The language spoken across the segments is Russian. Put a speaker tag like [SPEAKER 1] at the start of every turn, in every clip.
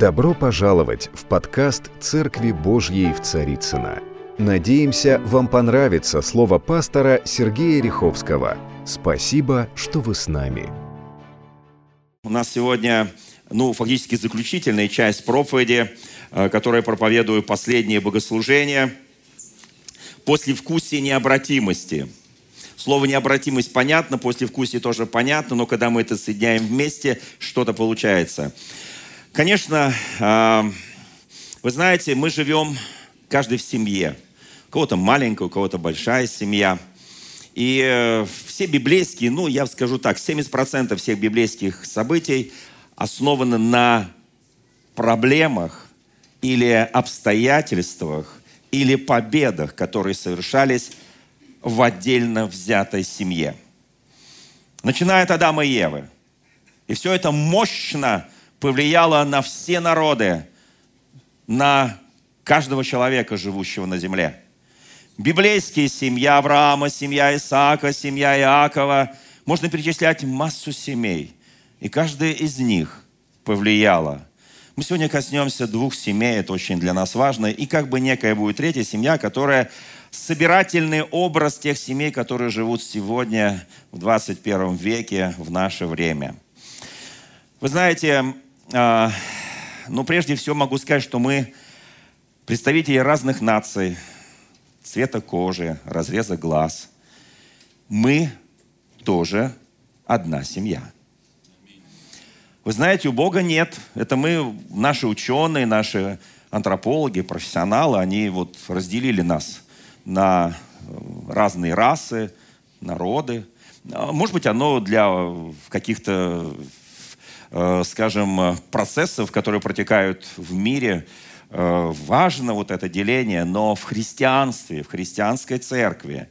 [SPEAKER 1] Добро пожаловать в подкаст «Церкви Божьей в Царицына. Надеемся, вам понравится слово пастора Сергея Риховского. Спасибо, что вы с нами.
[SPEAKER 2] У нас сегодня, ну, фактически заключительная часть проповеди, э, которая проповедую последнее богослужение. После вкусия необратимости. Слово необратимость понятно, после вкусия тоже понятно, но когда мы это соединяем вместе, что-то получается. Конечно, а, вы знаете, мы живем каждый в семье. У кого-то маленькая, у кого-то большая семья. И э, все библейские, ну, я скажу так, 70% всех библейских событий основаны на проблемах или обстоятельствах, или победах, которые совершались в отдельно взятой семье. Начиная от Адама и Евы. И все это мощно повлияло на все народы, на каждого человека, живущего на земле. Библейские семья Авраама, семья Исаака, семья Иакова. Можно перечислять массу семей. И каждая из них повлияла. Мы сегодня коснемся двух семей, это очень для нас важно. И как бы некая будет третья семья, которая собирательный образ тех семей, которые живут сегодня в 21 веке, в наше время. Вы знаете, а, ну, прежде всего могу сказать, что мы представители разных наций, цвета кожи, разреза глаз. Мы тоже одна семья. Вы знаете, у Бога нет. Это мы, наши ученые, наши антропологи, профессионалы, они вот разделили нас на разные расы, народы. А, может быть, оно для каких-то Э, скажем, процессов, которые протекают в мире, э, важно вот это деление, но в христианстве, в христианской церкви,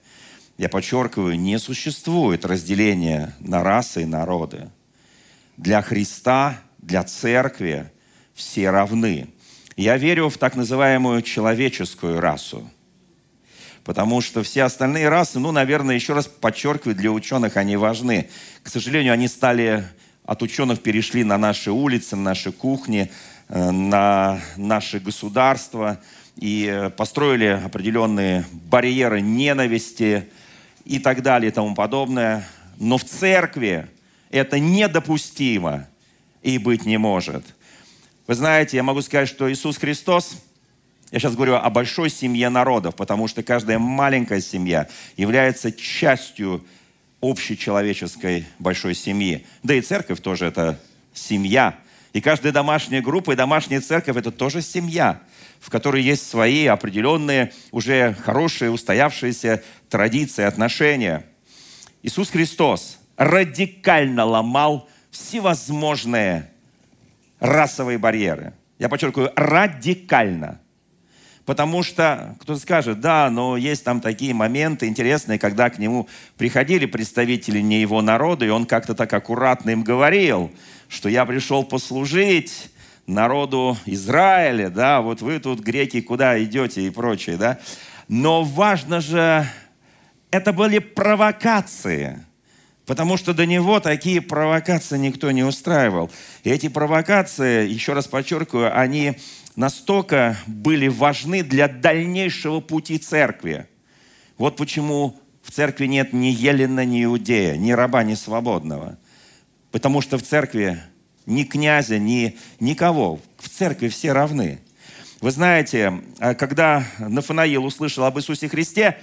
[SPEAKER 2] я подчеркиваю, не существует разделения на расы и народы. Для Христа, для церкви все равны. Я верю в так называемую человеческую расу. Потому что все остальные расы, ну, наверное, еще раз подчеркиваю, для ученых они важны. К сожалению, они стали от ученых перешли на наши улицы, на наши кухни, э, на наши государства и э, построили определенные барьеры ненависти и так далее и тому подобное. Но в церкви это недопустимо и быть не может. Вы знаете, я могу сказать, что Иисус Христос, я сейчас говорю о большой семье народов, потому что каждая маленькая семья является частью общечеловеческой большой семьи. Да и церковь тоже это семья. И каждая домашняя группа и домашняя церковь – это тоже семья, в которой есть свои определенные, уже хорошие, устоявшиеся традиции, отношения. Иисус Христос радикально ломал всевозможные расовые барьеры. Я подчеркиваю, радикально – Потому что кто-то скажет, да, но есть там такие моменты интересные, когда к нему приходили представители не его народа, и он как-то так аккуратно им говорил, что я пришел послужить народу Израиля, да, вот вы тут, греки, куда идете и прочее, да. Но важно же, это были провокации, потому что до него такие провокации никто не устраивал. И эти провокации, еще раз подчеркиваю, они настолько были важны для дальнейшего пути церкви. Вот почему в церкви нет ни Елена, ни Иудея, ни раба, ни свободного. Потому что в церкви ни князя, ни никого. В церкви все равны. Вы знаете, а когда Нафанаил услышал об Иисусе Христе,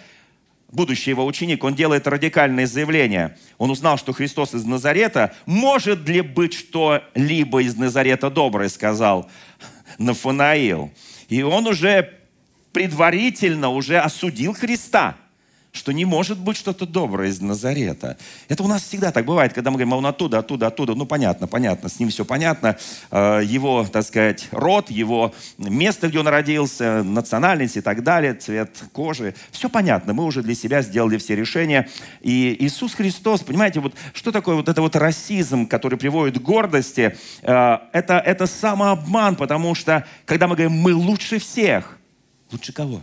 [SPEAKER 2] будущий его ученик, он делает радикальное заявление. Он узнал, что Христос из Назарета. Может ли быть что-либо из Назарета доброе, сказал Нафанаил. И он уже предварительно уже осудил Христа – что не может быть что-то доброе из Назарета. Это у нас всегда так бывает, когда мы говорим, а он оттуда, оттуда, оттуда. Ну, понятно, понятно, с ним все понятно. Э, его, так сказать, род, его место, где он родился, национальность и так далее, цвет кожи. Все понятно, мы уже для себя сделали все решения. И Иисус Христос, понимаете, вот что такое вот это вот расизм, который приводит к гордости, э, это, это самообман, потому что, когда мы говорим, мы лучше всех, лучше кого?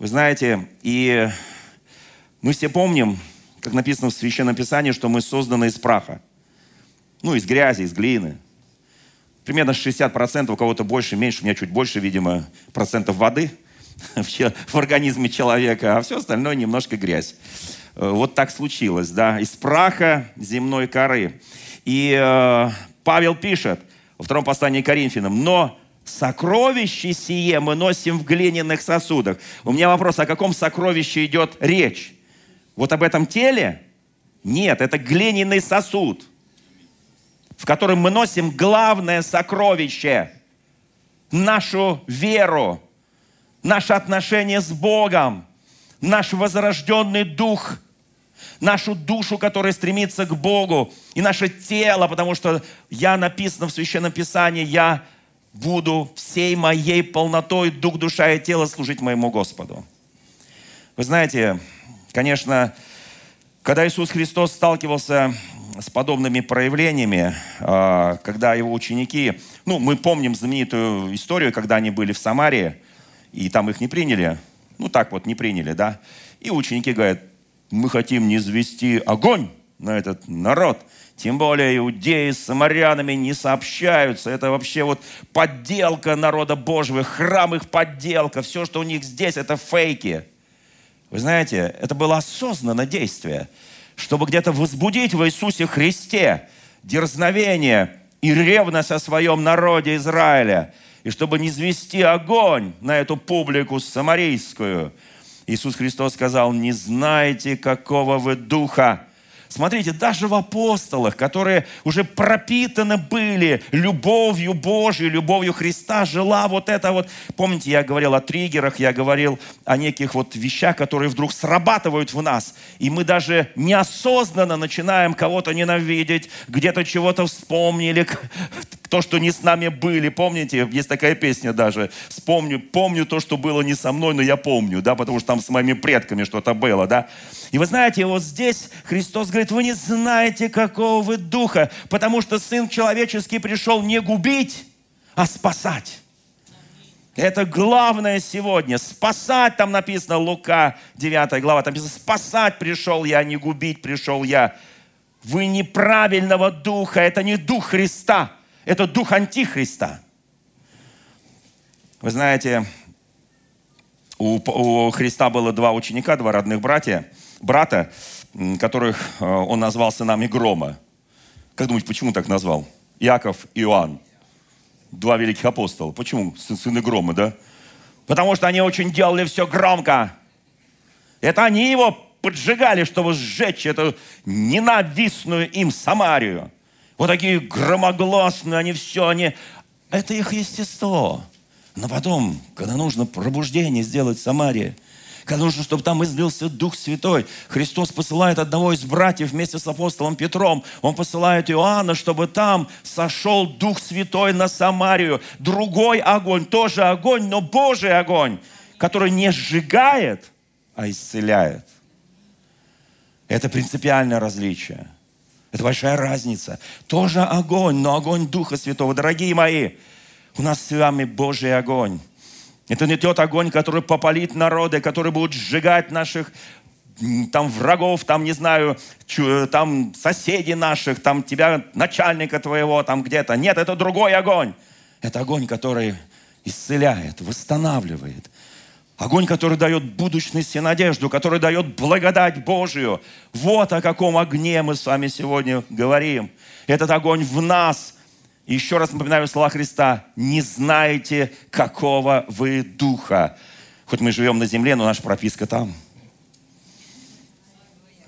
[SPEAKER 2] Вы знаете, и мы все помним, как написано в Священном Писании, что мы созданы из праха. Ну, из грязи, из глины. примерно 60%, у кого-то больше, меньше, у меня чуть больше, видимо, процентов воды в организме человека, а все остальное немножко грязь. Э, вот так случилось, да, из праха земной коры. И э, Павел пишет во втором послании к Коринфянам, но сокровище сие мы носим в глиняных сосудах. У меня вопрос, о каком сокровище идет речь? Вот об этом теле? Нет, это глиняный сосуд, в котором мы носим главное сокровище, нашу веру, наше отношение с Богом, наш возрожденный дух, нашу душу, которая стремится к Богу, и наше тело, потому что я написано в Священном Писании, я буду всей моей полнотой, дух, душа и тело служить моему Господу. Вы знаете, конечно, когда Иисус Христос сталкивался с подобными проявлениями, а, когда его ученики, ну, мы помним знаменитую историю, когда они были в Самарии, и там их не приняли, ну, так вот, не приняли, да, и ученики говорят, мы хотим не звести огонь на этот народ, тем более иудеи с самарянами не сообщаются. Это вообще вот подделка народа Божьего, храм их подделка. Все, что у них здесь, это фейки. Вы знаете, это было осознанное действие, чтобы где-то возбудить в Иисусе Христе дерзновение и ревность о своем народе Израиля, и чтобы не звести огонь на эту публику самарийскую. Иисус Христос сказал, не знаете, какого вы духа, Смотрите, даже в апостолах, которые уже пропитаны были любовью Божьей, любовью Христа, жила вот это вот, помните, я говорил о триггерах, я говорил о неких вот вещах, которые вдруг срабатывают в нас, и мы даже неосознанно начинаем кого-то ненавидеть, где-то чего-то вспомнили, то, что не с нами были. Помните, есть такая песня даже. Вспомню, помню то, что было не со мной, но я помню, да, потому что там с моими предками что-то было, да. И вы знаете, вот здесь Христос говорит, вы не знаете, какого вы духа, потому что Сын Человеческий пришел не губить, а спасать. Это главное сегодня. Спасать, там написано, Лука 9 глава, там написано, спасать пришел я, а не губить пришел я. Вы неправильного духа, это не дух Христа. Это дух антихриста. Вы знаете, у, у Христа было два ученика, два родных братья, брата, которых э, он назвал сынами грома. Как думаете, почему так назвал? Иаков и Иоанн. Два великих апостола. Почему сыны грома, да? Потому что они очень делали все громко. Это они его поджигали, чтобы сжечь эту ненавистную им Самарию вот такие громогласные, они все, они... Это их естество. Но потом, когда нужно пробуждение сделать в когда нужно, чтобы там излился Дух Святой, Христос посылает одного из братьев вместе с апостолом Петром. Он посылает Иоанна, чтобы там сошел Дух Святой на Самарию. Другой огонь, тоже огонь, но Божий огонь, который не сжигает, а исцеляет. Это принципиальное различие. Это большая разница. Тоже огонь, но огонь Духа Святого. Дорогие мои, у нас с вами Божий огонь. Это не тот огонь, который попалит народы, который будет сжигать наших там врагов, там, не знаю, там соседей наших, там тебя, начальника твоего, там где-то. Нет, это другой огонь. Это огонь, который исцеляет, восстанавливает, Огонь, который дает будущность и надежду, который дает благодать Божию. Вот о каком огне мы с вами сегодня говорим. Этот огонь в нас. Еще раз напоминаю слова Христа. Не знаете, какого вы духа. Хоть мы живем на земле, но наша прописка там.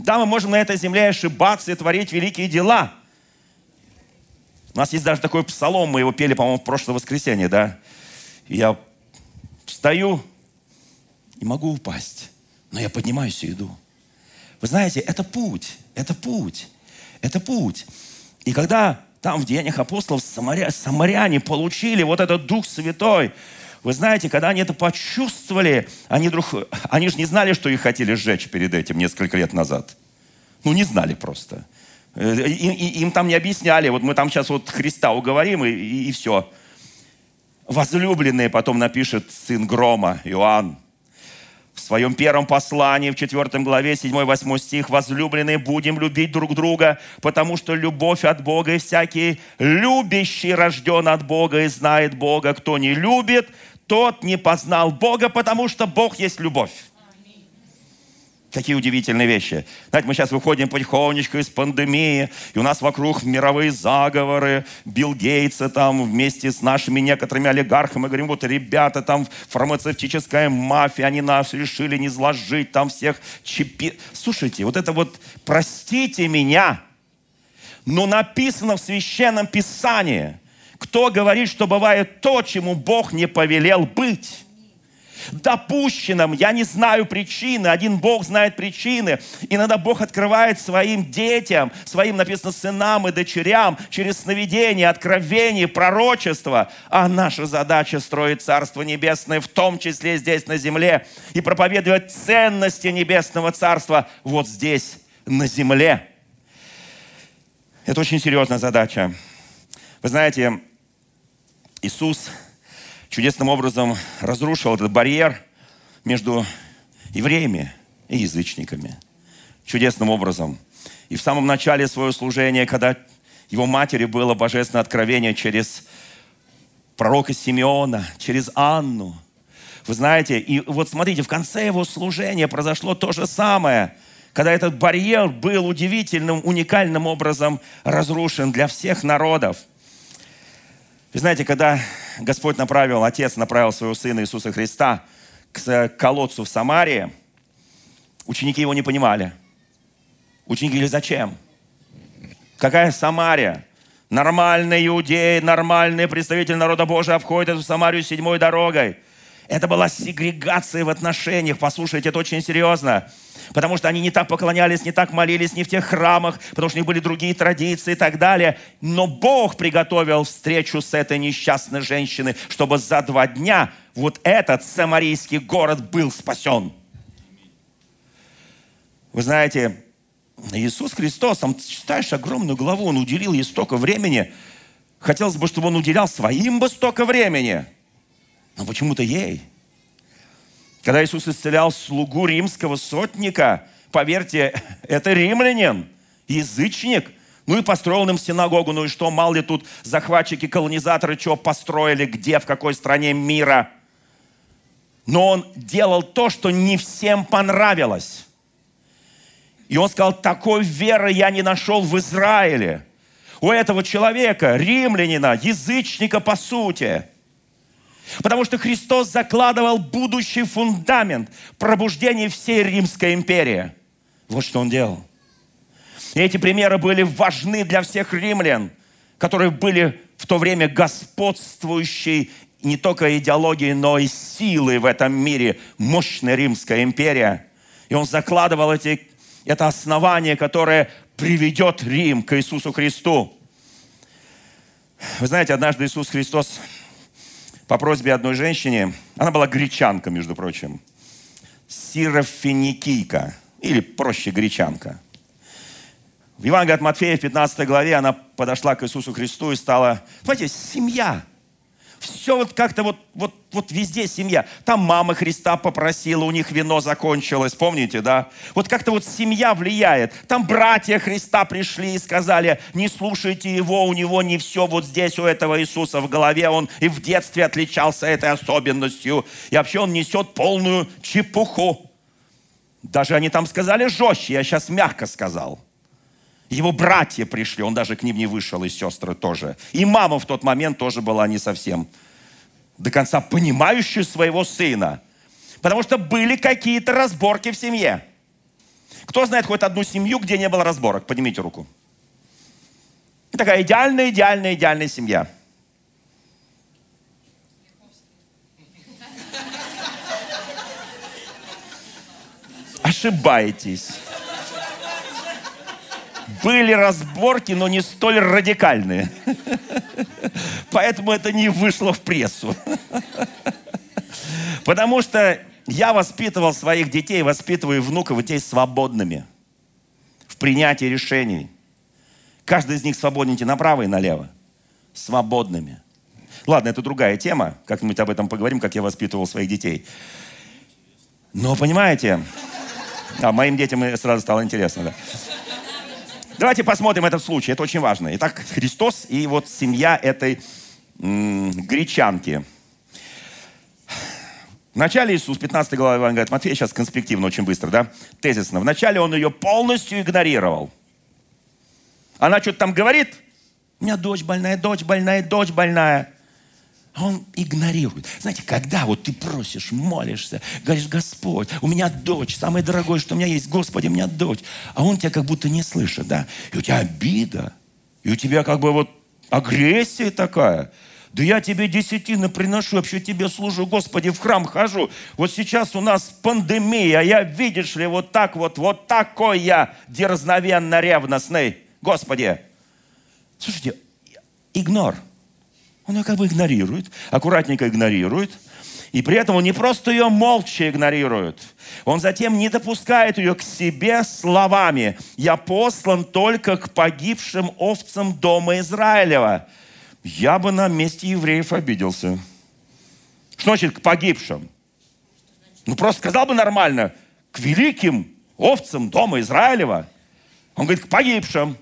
[SPEAKER 2] Да, мы можем на этой земле ошибаться и творить великие дела. У нас есть даже такой псалом, мы его пели, по-моему, в прошлое воскресенье, да? я встаю, и могу упасть, но я поднимаюсь и иду. Вы знаете, это путь, это путь, это путь. И когда там в Деяниях апостолов самаря, самаряне получили вот этот Дух Святой, вы знаете, когда они это почувствовали, они, вдруг, они же не знали, что их хотели сжечь перед этим несколько лет назад. Ну, не знали просто. Э, им, им там не объясняли, вот мы там сейчас вот Христа уговорим, и, и, и все. Возлюбленные потом напишет сын Грома, Иоанн, в своем первом послании, в 4 главе, 7-8 стих, «Возлюбленные, будем любить друг друга, потому что любовь от Бога, и всякий любящий рожден от Бога и знает Бога. Кто не любит, тот не познал Бога, потому что Бог есть любовь». Какие удивительные вещи. Знаете, мы сейчас выходим потихонечку из пандемии, и у нас вокруг мировые заговоры, Билл Гейтса там вместе с нашими некоторыми олигархами, мы говорим, вот ребята там, фармацевтическая мафия, они нас решили не сложить, там всех чипи... Слушайте, вот это вот, простите меня, но написано в Священном Писании, кто говорит, что бывает то, чему Бог не повелел быть допущенном. Я не знаю причины. Один Бог знает причины. Иногда Бог открывает своим детям, своим, написано, сынам и дочерям через сновидение, откровение, пророчество. А наша задача строить Царство Небесное, в том числе здесь на земле, и проповедовать ценности Небесного Царства вот здесь, на земле. Это очень серьезная задача. Вы знаете, Иисус чудесным образом разрушил этот барьер между евреями и язычниками. Чудесным образом. И в самом начале своего служения, когда его матери было божественное откровение через пророка Симеона, через Анну. Вы знаете, и вот смотрите, в конце его служения произошло то же самое, когда этот барьер был удивительным, уникальным образом разрушен для всех народов. Вы знаете, когда Господь направил, Отец направил своего Сына Иисуса Христа к колодцу в Самарии, ученики его не понимали. Ученики говорили, зачем? Какая Самария? Нормальный иудей, нормальный представитель народа Божия обходит эту Самарию седьмой дорогой. Это была сегрегация в отношениях. Послушайте, это очень серьезно. Потому что они не так поклонялись, не так молились, не в тех храмах, потому что у них были другие традиции и так далее. Но Бог приготовил встречу с этой несчастной женщиной, чтобы за два дня вот этот самарийский город был спасен. Вы знаете, Иисус Христос, он читаешь огромную главу, он уделил ей столько времени. Хотелось бы, чтобы он уделял своим бы столько времени. Но почему-то ей – когда Иисус исцелял слугу римского сотника, поверьте, это римлянин, язычник, ну и построил им синагогу. Ну и что, мало ли тут захватчики, колонизаторы что построили, где, в какой стране мира. Но он делал то, что не всем понравилось. И он сказал, такой веры я не нашел в Израиле. У этого человека, римлянина, язычника по сути – Потому что Христос закладывал будущий фундамент пробуждения всей Римской империи. Вот что Он делал. И эти примеры были важны для всех римлян, которые были в то время господствующей не только идеологией, но и силой в этом мире, мощная Римская империя. И он закладывал эти, это основание, которое приведет Рим к Иисусу Христу. Вы знаете, однажды Иисус Христос по просьбе одной женщине, она была гречанка, между прочим, сирофиникийка, или проще гречанка. В Евангелии от Матфея в 15 главе она подошла к Иисусу Христу и стала, понимаете, семья – все вот как-то вот, вот, вот везде семья. Там мама Христа попросила, у них вино закончилось, помните, да? Вот как-то вот семья влияет. Там братья Христа пришли и сказали, не слушайте его, у него не все вот здесь у этого Иисуса в голове. Он и в детстве отличался этой особенностью. И вообще он несет полную чепуху. Даже они там сказали жестче, я сейчас мягко сказал. Его братья пришли, он даже к ним не вышел, и сестры тоже. И мама в тот момент тоже была не совсем до конца понимающая своего сына. Потому что были какие-то разборки в семье. Кто знает хоть одну семью, где не было разборок? Поднимите руку. Такая идеальная, идеальная, идеальная семья. Ошибаетесь. Были разборки, но не столь радикальные. Поэтому это не вышло в прессу. Потому что я воспитывал своих детей, воспитываю внуков детей свободными в принятии решений. Каждый из них свободненький направо и налево. Свободными. Ладно, это другая тема. Как-нибудь об этом поговорим, как я воспитывал своих детей. Но, понимаете, а моим детям сразу стало интересно, да. Давайте посмотрим этот случай, это очень важно. Итак, Христос и вот семья этой м- гречанки. Вначале Иисус, 15 глава Евангелия от Матфея, сейчас конспективно, очень быстро, да, тезисно. Вначале он ее полностью игнорировал. Она что-то там говорит, у меня дочь больная, дочь больная, дочь больная. А он игнорирует. Знаете, когда вот ты просишь, молишься, говоришь, Господь, у меня дочь, самое дорогое, что у меня есть, Господи, у меня дочь. А он тебя как будто не слышит, да? И у тебя обида, и у тебя как бы вот агрессия такая. Да я тебе десятины приношу, вообще тебе служу, Господи, в храм хожу. Вот сейчас у нас пандемия, а я, видишь ли, вот так вот, вот такой я дерзновенно ревностный. Господи. Слушайте, игнор. Он ее как бы игнорирует, аккуратненько игнорирует. И при этом он не просто ее молча игнорирует. Он затем не допускает ее к себе словами «Я послан только к погибшим овцам дома Израилева». Я бы на месте евреев обиделся. Что значит к погибшим? Ну, просто сказал бы нормально, к великим овцам дома Израилева. Он говорит, к погибшим.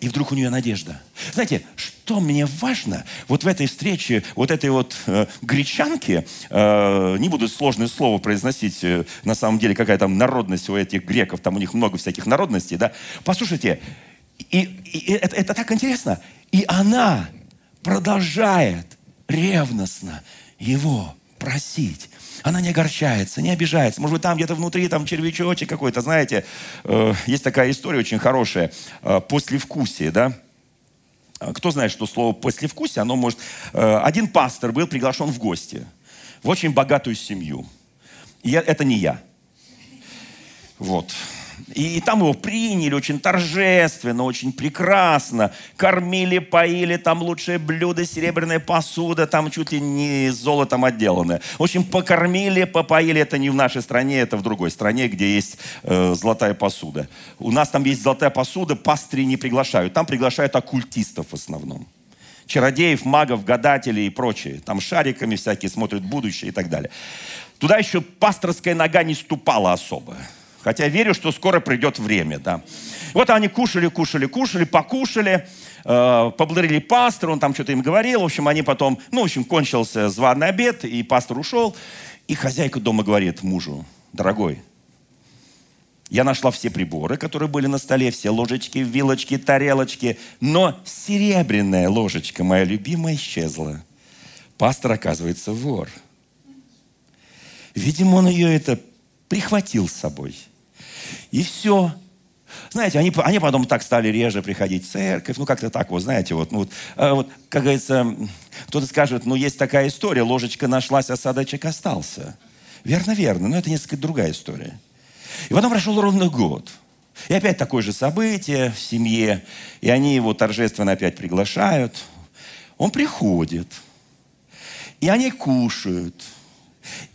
[SPEAKER 2] И вдруг у нее надежда. Знаете, что мне важно вот в этой встрече, вот этой вот э, гречанки, э, не буду сложное слово произносить, э, на самом деле какая там народность у этих греков, там у них много всяких народностей, да. Послушайте, и, и это, это так интересно. И она продолжает ревностно его просить. Она не огорчается, не обижается. Может быть, там где-то внутри там червячочек какой-то, знаете. Э, есть такая история очень хорошая. Э, послевкусие, да? Э, кто знает, что слово послевкусие, оно может... Э, один пастор был приглашен в гости в очень богатую семью. И я, это не я. Вот. И там его приняли очень торжественно, очень прекрасно. Кормили, поили, там лучшее блюдо, серебряная посуда, там чуть ли не золотом отделанное. В общем, покормили, попоили. Это не в нашей стране, это в другой стране, где есть э, золотая посуда. У нас там есть золотая посуда, пастыри не приглашают. Там приглашают оккультистов в основном чародеев, магов, гадателей и прочее. Там шариками всякие смотрят будущее и так далее. Туда еще пасторская нога не ступала особо. Хотя верю, что скоро придет время, да. Вот они кушали, кушали, кушали, покушали, э, поблагодарили пастора, он там что-то им говорил. В общем, они потом, ну, в общем, кончился званый обед, и пастор ушел. И хозяйка дома говорит мужу, дорогой, я нашла все приборы, которые были на столе, все ложечки, вилочки, тарелочки, но серебряная ложечка, моя любимая, исчезла. Пастор, оказывается, вор. Видимо, он ее это прихватил с собой. И все. Знаете, они, они потом так стали реже приходить в церковь, ну как-то так вот, знаете, вот, ну, вот, а вот как говорится, кто-то скажет, ну есть такая история, ложечка нашлась, осадочек остался. Верно, верно, но это несколько другая история. И потом прошел ровно год. И опять такое же событие в семье, и они его торжественно опять приглашают. Он приходит, и они кушают.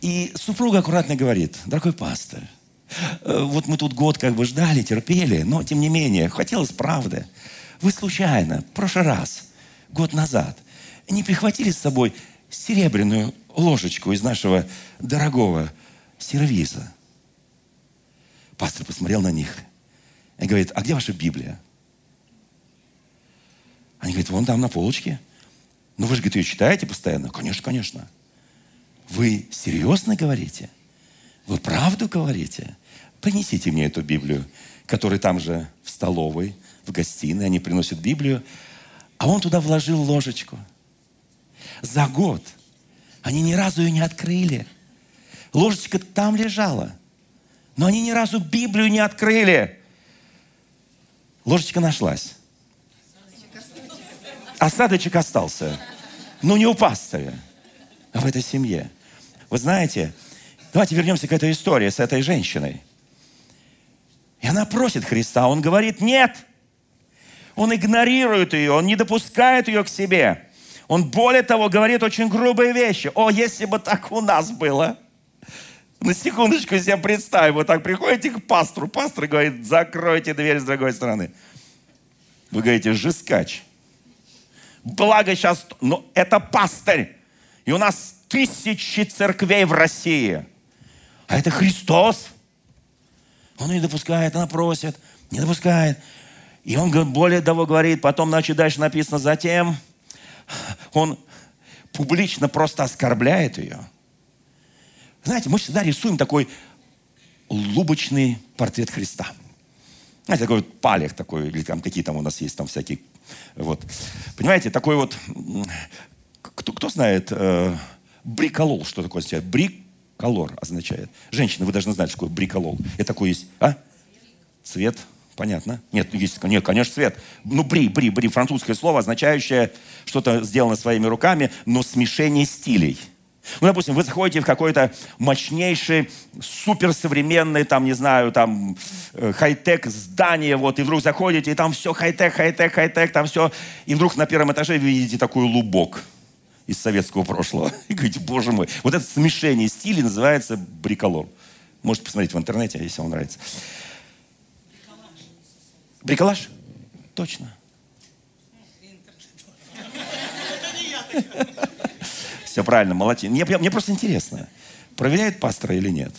[SPEAKER 2] И супруга аккуратно говорит, дорогой пастор, вот мы тут год как бы ждали, терпели, но тем не менее, хотелось правды. Вы случайно, в прошлый раз, год назад, не прихватили с собой серебряную ложечку из нашего дорогого сервиза? Пастор посмотрел на них и говорит, а где ваша Библия? Они говорят, вон там на полочке. Ну вы же, говорит, ее читаете постоянно? Конечно, конечно. Вы серьезно говорите? Вы правду говорите? принесите мне эту Библию, которая там же в столовой, в гостиной, они приносят Библию, а он туда вложил ложечку. За год они ни разу ее не открыли. Ложечка там лежала, но они ни разу Библию не открыли. Ложечка нашлась. Осадочек остался. Но не у пастыря, а в этой семье. Вы знаете, давайте вернемся к этой истории с этой женщиной – и она просит Христа, он говорит нет. Он игнорирует ее, он не допускает ее к себе. Он более того говорит очень грубые вещи. О, если бы так у нас было. На секундочку себе представь, вот так приходите к пастору, пастор говорит, закройте дверь с другой стороны. Вы говорите, жескач. Благо сейчас, но это пастырь. И у нас тысячи церквей в России. А это Христос. Он ее допускает, она просит, не допускает. И он более того говорит, потом, значит, дальше написано, затем он публично просто оскорбляет ее. Знаете, мы всегда рисуем такой лубочный портрет Христа. Знаете, такой вот палех такой, или там какие там у нас есть там всякие, вот. Понимаете, такой вот, кто, кто знает, э, бриколол, что такое означает? Бриколор означает. Женщина, вы должны знать, что такое бриколол. Это такой есть, а? Цвет, понятно? Нет, есть, нет, конечно, цвет. Ну, бри, бри, бри, французское слово, означающее что-то сделано своими руками, но смешение стилей – ну, допустим, вы заходите в какой-то мощнейший, суперсовременный, там, не знаю, там, э, хай-тек здание, вот, и вдруг заходите, и там все хай-тек, хай-тек, хай-тек, там все, и вдруг на первом этаже видите такой лубок из советского прошлого. И говорите, боже мой, вот это смешение стилей называется бриколор. Можете посмотреть в интернете, если вам нравится. Бриколаж? Точно. Все правильно, молодец. Мне, мне просто интересно, проверяет пастора или нет?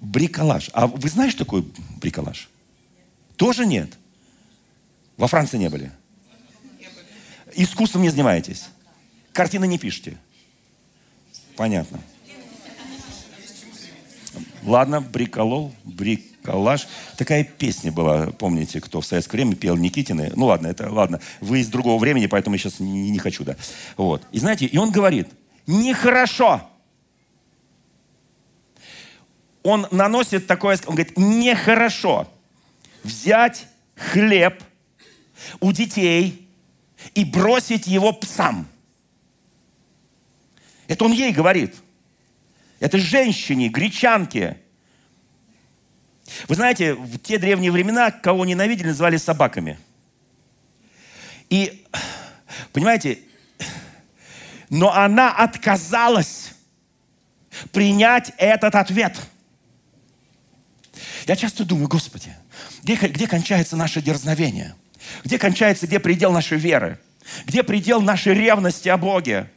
[SPEAKER 2] Бриколаж. А вы знаете, что такое бриколаж? Тоже нет. Во Франции не были. Искусством не занимаетесь. Картины не пишете. Понятно. Ладно, бриколол, бриколаж. Такая песня была, помните, кто в советское время пел Никитины. Ну ладно, это ладно. Вы из другого времени, поэтому я сейчас не, не хочу, да. Вот. И знаете, и он говорит, нехорошо. Он наносит такое, он говорит, нехорошо взять хлеб у детей и бросить его псам. Это он ей говорит. Это женщине, гречанке. Вы знаете, в те древние времена, кого ненавидели, называли собаками. И, понимаете, но она отказалась принять этот ответ. Я часто думаю, Господи, где, где кончается наше дерзновение? Где кончается, где предел нашей веры? Где предел нашей ревности о Боге?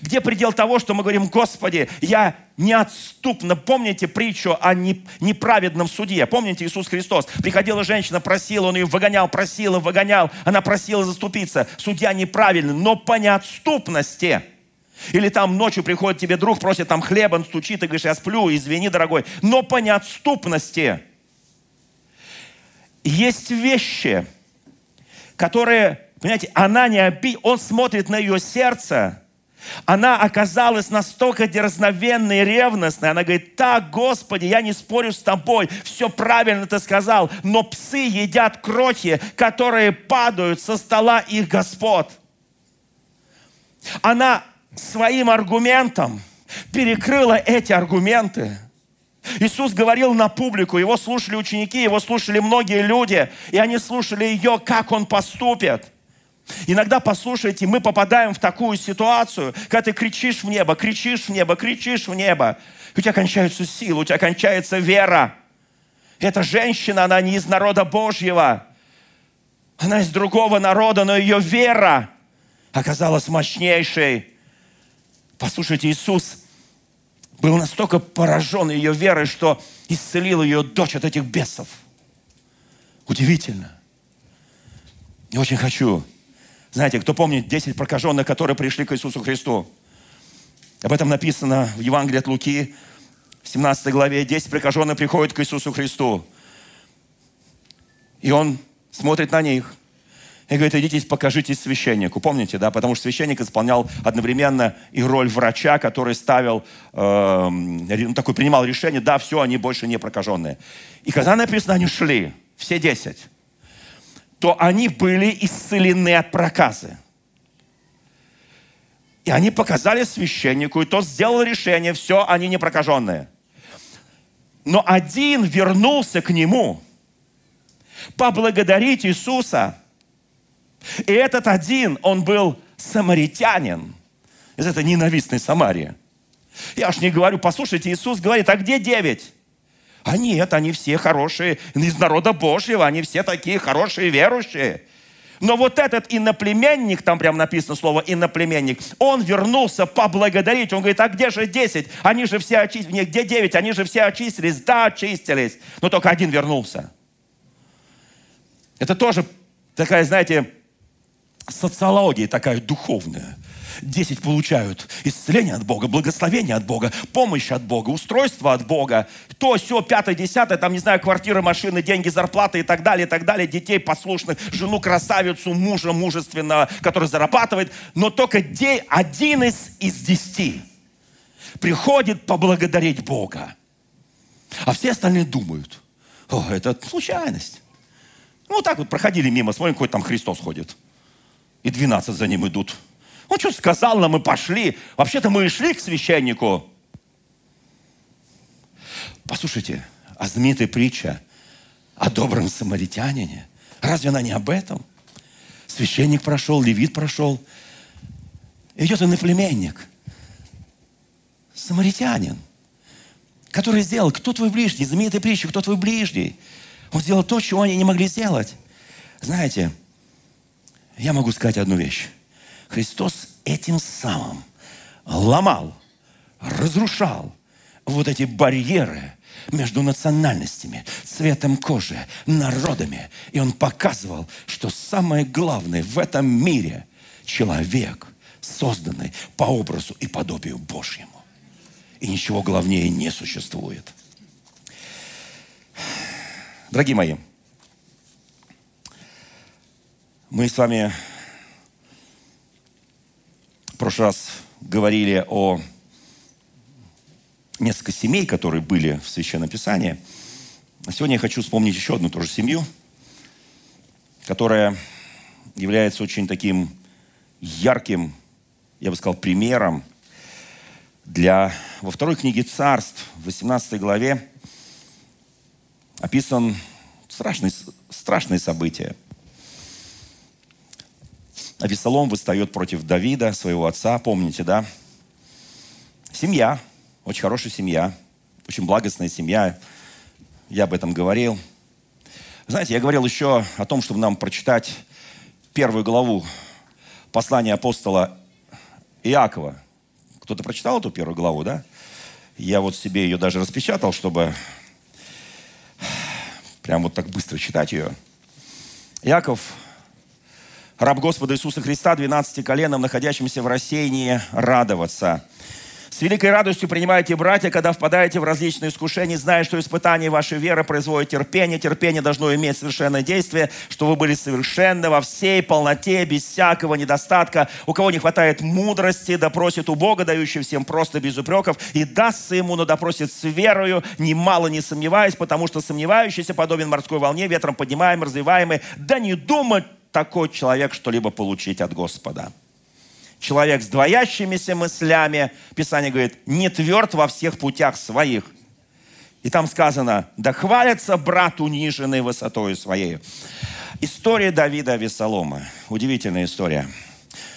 [SPEAKER 2] Где предел того, что мы говорим, Господи, я неотступно. Помните притчу о неправедном суде? Помните Иисус Христос? Приходила женщина, просила, он ее выгонял, просила, выгонял. Она просила заступиться. Судья неправильный, но по неотступности. Или там ночью приходит тебе друг, просит там хлеба, он стучит, и говоришь, я сплю, извини, дорогой. Но по неотступности. Есть вещи, которые, понимаете, она не оби... он смотрит на ее сердце, она оказалась настолько дерзновенной и ревностной. Она говорит, так, Господи, я не спорю с тобой, все правильно ты сказал, но псы едят крохи, которые падают со стола их господ. Она своим аргументом перекрыла эти аргументы. Иисус говорил на публику, его слушали ученики, его слушали многие люди, и они слушали ее, как он поступит. Иногда, послушайте, мы попадаем в такую ситуацию, когда ты кричишь в небо, кричишь в небо, кричишь в небо. У тебя кончаются силы, у тебя кончается вера. Эта женщина, она не из народа Божьего. Она из другого народа, но ее вера оказалась мощнейшей. Послушайте, Иисус был настолько поражен ее верой, что исцелил ее дочь от этих бесов. Удивительно. Я очень хочу знаете, кто помнит 10 прокаженных, которые пришли к Иисусу Христу? Об этом написано в Евангелии от Луки, в 17 главе. 10 прокаженных приходят к Иисусу Христу. И Он смотрит на них и говорит, идите покажитесь священнику. Помните, да? Потому что священник исполнял одновременно и роль врача, который ставил, э, такой принимал решение, да, все, они больше не прокаженные. И когда написано, они шли, все десять то они были исцелены от проказы. И они показали священнику, и тот сделал решение, все, они не прокаженные. Но один вернулся к нему поблагодарить Иисуса. И этот один, он был самаритянин из этой ненавистной Самарии. Я уж не говорю, послушайте, Иисус говорит, а где девять? А нет, они все хорошие, из народа Божьего, они все такие хорошие верующие. Но вот этот иноплеменник, там прям написано слово иноплеменник, он вернулся поблагодарить. Он говорит, а где же 10? Они же все очистились. Где 9? Они же все очистились. Да, очистились. Но только один вернулся. Это тоже такая, знаете, социология такая духовная. Десять получают исцеление от Бога, благословение от Бога, помощь от Бога, устройство от Бога. То, все, пятое, десятое, там, не знаю, квартиры, машины, деньги, зарплаты и так далее, и так далее. Детей послушных, жену красавицу, мужа мужественного, который зарабатывает. Но только один из, из десяти приходит поблагодарить Бога. А все остальные думают, о, это случайность. Ну, вот так вот проходили мимо, смотрим, какой там Христос ходит. И 12 за ним идут. Он что сказал нам, мы пошли. Вообще-то мы и шли к священнику. Послушайте, а знаменитая притча о добром самаритянине, разве она не об этом? Священник прошел, левит прошел. Идет иноплеменник, самаритянин, который сделал, кто твой ближний, знаменитая притча, кто твой ближний. Он сделал то, чего они не могли сделать. Знаете, я могу сказать одну вещь. Христос этим самым ломал, разрушал вот эти барьеры между национальностями, цветом кожи, народами. И он показывал, что самое главное в этом мире – человек, созданный по образу и подобию Божьему. И ничего главнее не существует. Дорогие мои, мы с вами в прошлый раз говорили о несколько семей, которые были в Священном Писании. А сегодня я хочу вспомнить еще одну тоже семью, которая является очень таким ярким, я бы сказал, примером для... Во второй книге Царств, в 18 главе, описан страшные, страшные события – Авесолом восстает против Давида, своего отца, помните, да? Семья, очень хорошая семья, очень благостная семья. Я об этом говорил. Знаете, я говорил еще о том, чтобы нам прочитать первую главу послания апостола Иакова. Кто-то прочитал эту первую главу, да? Я вот себе ее даже распечатал, чтобы прям вот так быстро читать ее. Иаков раб Господа Иисуса Христа, 12 коленам, находящимся в рассеянии, радоваться. С великой радостью принимайте, братья, когда впадаете в различные искушения, зная, что испытание вашей веры производит терпение. Терпение должно иметь совершенное действие, что вы были совершенны во всей полноте, без всякого недостатка. У кого не хватает мудрости, допросит у Бога, дающий всем просто без упреков, и дастся ему, но допросит с верою, немало не сомневаясь, потому что сомневающийся подобен морской волне, ветром поднимаемый, развиваемый, да не думать такой человек что-либо получить от Господа. Человек с двоящимися мыслями, Писание говорит, не тверд во всех путях своих. И там сказано, да хвалится брат униженный высотой своей. История Давида Авесолома. Удивительная история.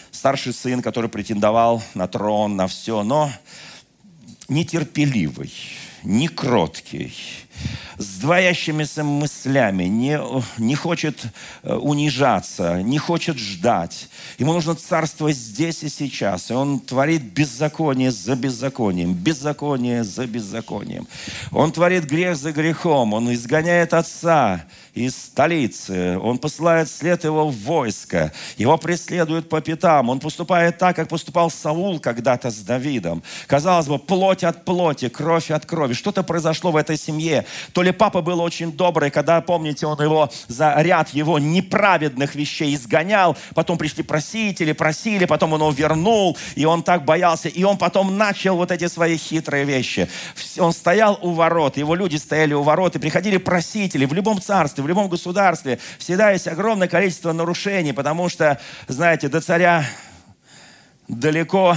[SPEAKER 2] Старший сын, который претендовал на трон, на все, но нетерпеливый, не кроткий, с двоящимися мыслями, не, не хочет э, унижаться, не хочет ждать. Ему нужно царство здесь и сейчас. И он творит беззаконие за беззаконием, беззаконие за беззаконием. Он творит грех за грехом, он изгоняет отца из столицы, он посылает след его в войско, его преследуют по пятам, он поступает так, как поступал Саул когда-то с Давидом. Казалось бы, плоть от плоти, кровь от крови. Что-то произошло в этой семье. То ли папа был очень добрый, когда, помните, он его за ряд его неправедных вещей изгонял, потом пришли просители, просили, потом он его вернул, и он так боялся, и он потом начал вот эти свои хитрые вещи. Он стоял у ворот, его люди стояли у ворот, и приходили просители в любом царстве, в любом государстве. Всегда есть огромное количество нарушений, потому что, знаете, до царя далеко,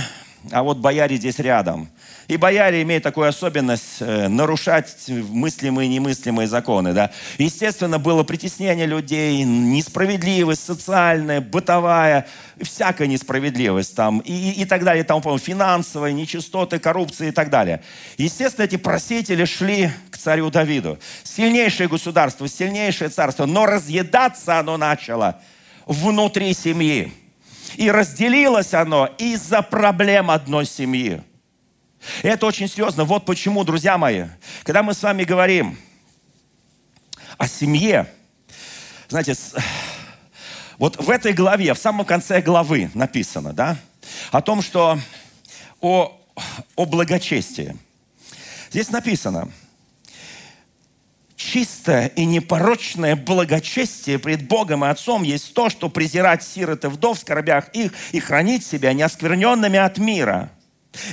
[SPEAKER 2] а вот бояре здесь рядом. И бояре имеют такую особенность э, нарушать мыслимые и немыслимые законы. Да? Естественно, было притеснение людей, несправедливость социальная, бытовая, всякая несправедливость там, и, и, так далее, там, по финансовая, нечистоты, коррупция и так далее. Естественно, эти просители шли к царю Давиду. Сильнейшее государство, сильнейшее царство, но разъедаться оно начало – внутри семьи. И разделилось оно из-за проблем одной семьи. И это очень серьезно. Вот почему, друзья мои, когда мы с вами говорим о семье, знаете, вот в этой главе, в самом конце главы написано, да, о том, что о, о благочестии. Здесь написано, чистое и непорочное благочестие пред Богом и Отцом есть то, что презирать сирот и вдов в скорбях их и хранить себя неоскверненными от мира –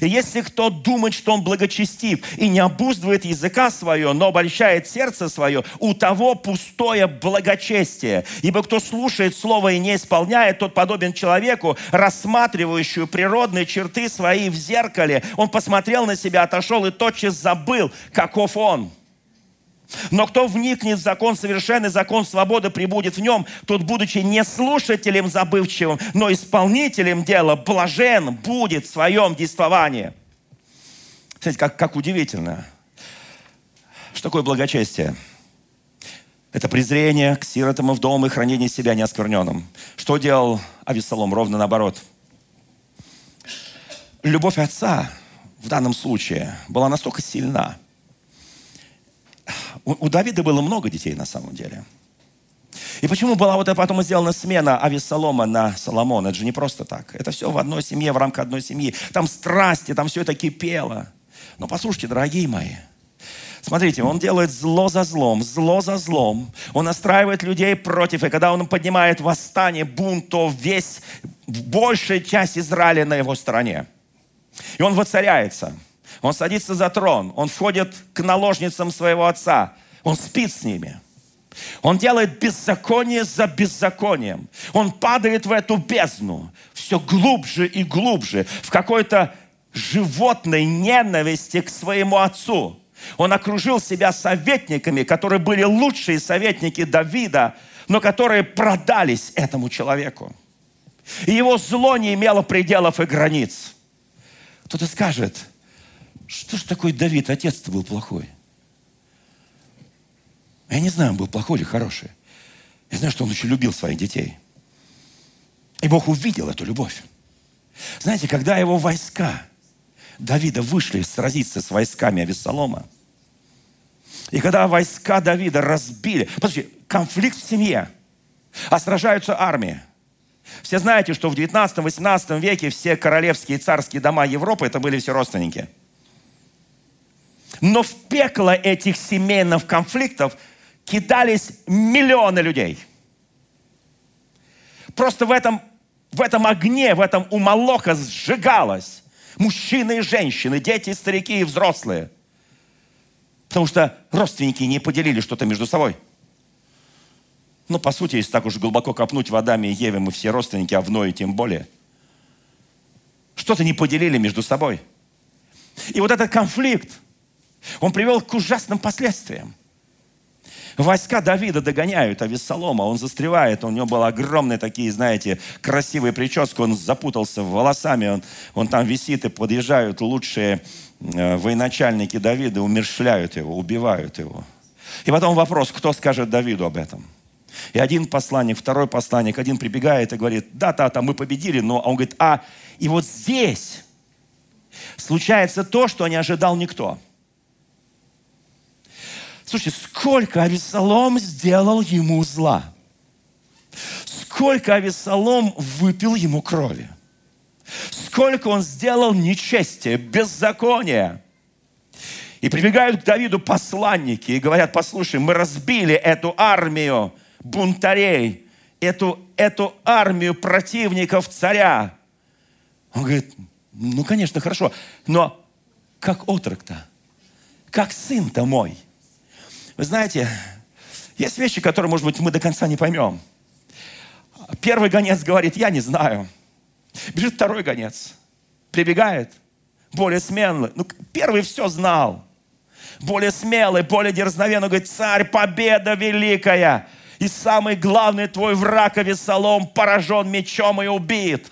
[SPEAKER 2] и если кто думает, что он благочестив и не обуздывает языка свое, но обольщает сердце свое, у того пустое благочестие. Ибо кто слушает слово и не исполняет, тот подобен человеку, рассматривающему природные черты свои в зеркале. Он посмотрел на себя, отошел и тотчас забыл, каков он. Но кто вникнет в закон совершенный, закон свободы прибудет в нем, тот, будучи не слушателем забывчивым, но исполнителем дела, блажен будет в своем действовании. Смотрите, как, как удивительно. Что такое благочестие? Это презрение к сиротам и вдовам и хранение себя неоскверненным. Что делал Авесолом? Ровно наоборот. Любовь отца в данном случае была настолько сильна – у, у Давида было много детей на самом деле. И почему была вот потом сделана смена Авессалома на Соломона? Это же не просто так. Это все в одной семье, в рамках одной семьи. Там страсти, там все это кипело. Но послушайте, дорогие мои, Смотрите, он делает зло за злом, зло за злом. Он настраивает людей против. И когда он поднимает восстание, бунт, то весь, большая часть Израиля на его стороне. И он воцаряется. Он садится за трон, он входит к наложницам своего отца, он спит с ними. Он делает беззаконие за беззаконием. Он падает в эту бездну все глубже и глубже, в какой-то животной ненависти к своему отцу. Он окружил себя советниками, которые были лучшие советники Давида, но которые продались этому человеку. И его зло не имело пределов и границ. Кто-то скажет, что ж такой Давид? Отец-то был плохой. Я не знаю, он был плохой или хороший. Я знаю, что он очень любил своих детей. И Бог увидел эту любовь. Знаете, когда его войска Давида вышли сразиться с войсками Авессалома, и когда войска Давида разбили... Подожди, конфликт в семье, а сражаются армии. Все знаете, что в 19-18 веке все королевские и царские дома Европы это были все родственники – но в пекло этих семейных конфликтов кидались миллионы людей. Просто в этом, в этом огне, в этом умолока сжигалось мужчины и женщины, дети, старики и взрослые. Потому что родственники не поделили что-то между собой. Ну, по сути, если так уж глубоко копнуть в Адаме и Еве, мы все родственники, а в тем более. Что-то не поделили между собой. И вот этот конфликт – он привел к ужасным последствиям. Войска Давида догоняют Авессалома, он застревает, у него были огромные такие, знаете, красивые прически, он запутался волосами, он, он там висит, и подъезжают лучшие э, военачальники Давида, умершляют его, убивают его. И потом вопрос, кто скажет Давиду об этом? И один посланник, второй посланник, один прибегает и говорит, да, да, да, мы победили, но он говорит, а, и вот здесь случается то, что не ожидал никто – Слушайте, сколько Авесолом сделал ему зла. Сколько Авесолом выпил ему крови. Сколько он сделал нечестия, беззакония. И прибегают к Давиду посланники и говорят, послушай, мы разбили эту армию бунтарей, эту, эту армию противников царя. Он говорит, ну, конечно, хорошо, но как отрок-то? Как сын-то мой? Вы знаете, есть вещи, которые, может быть, мы до конца не поймем. Первый гонец говорит, я не знаю. Бежит второй гонец, прибегает, более смелый. Ну, первый все знал. Более смелый, более дерзновенный. Говорит, царь, победа великая. И самый главный твой враг Авесолом поражен мечом и убит.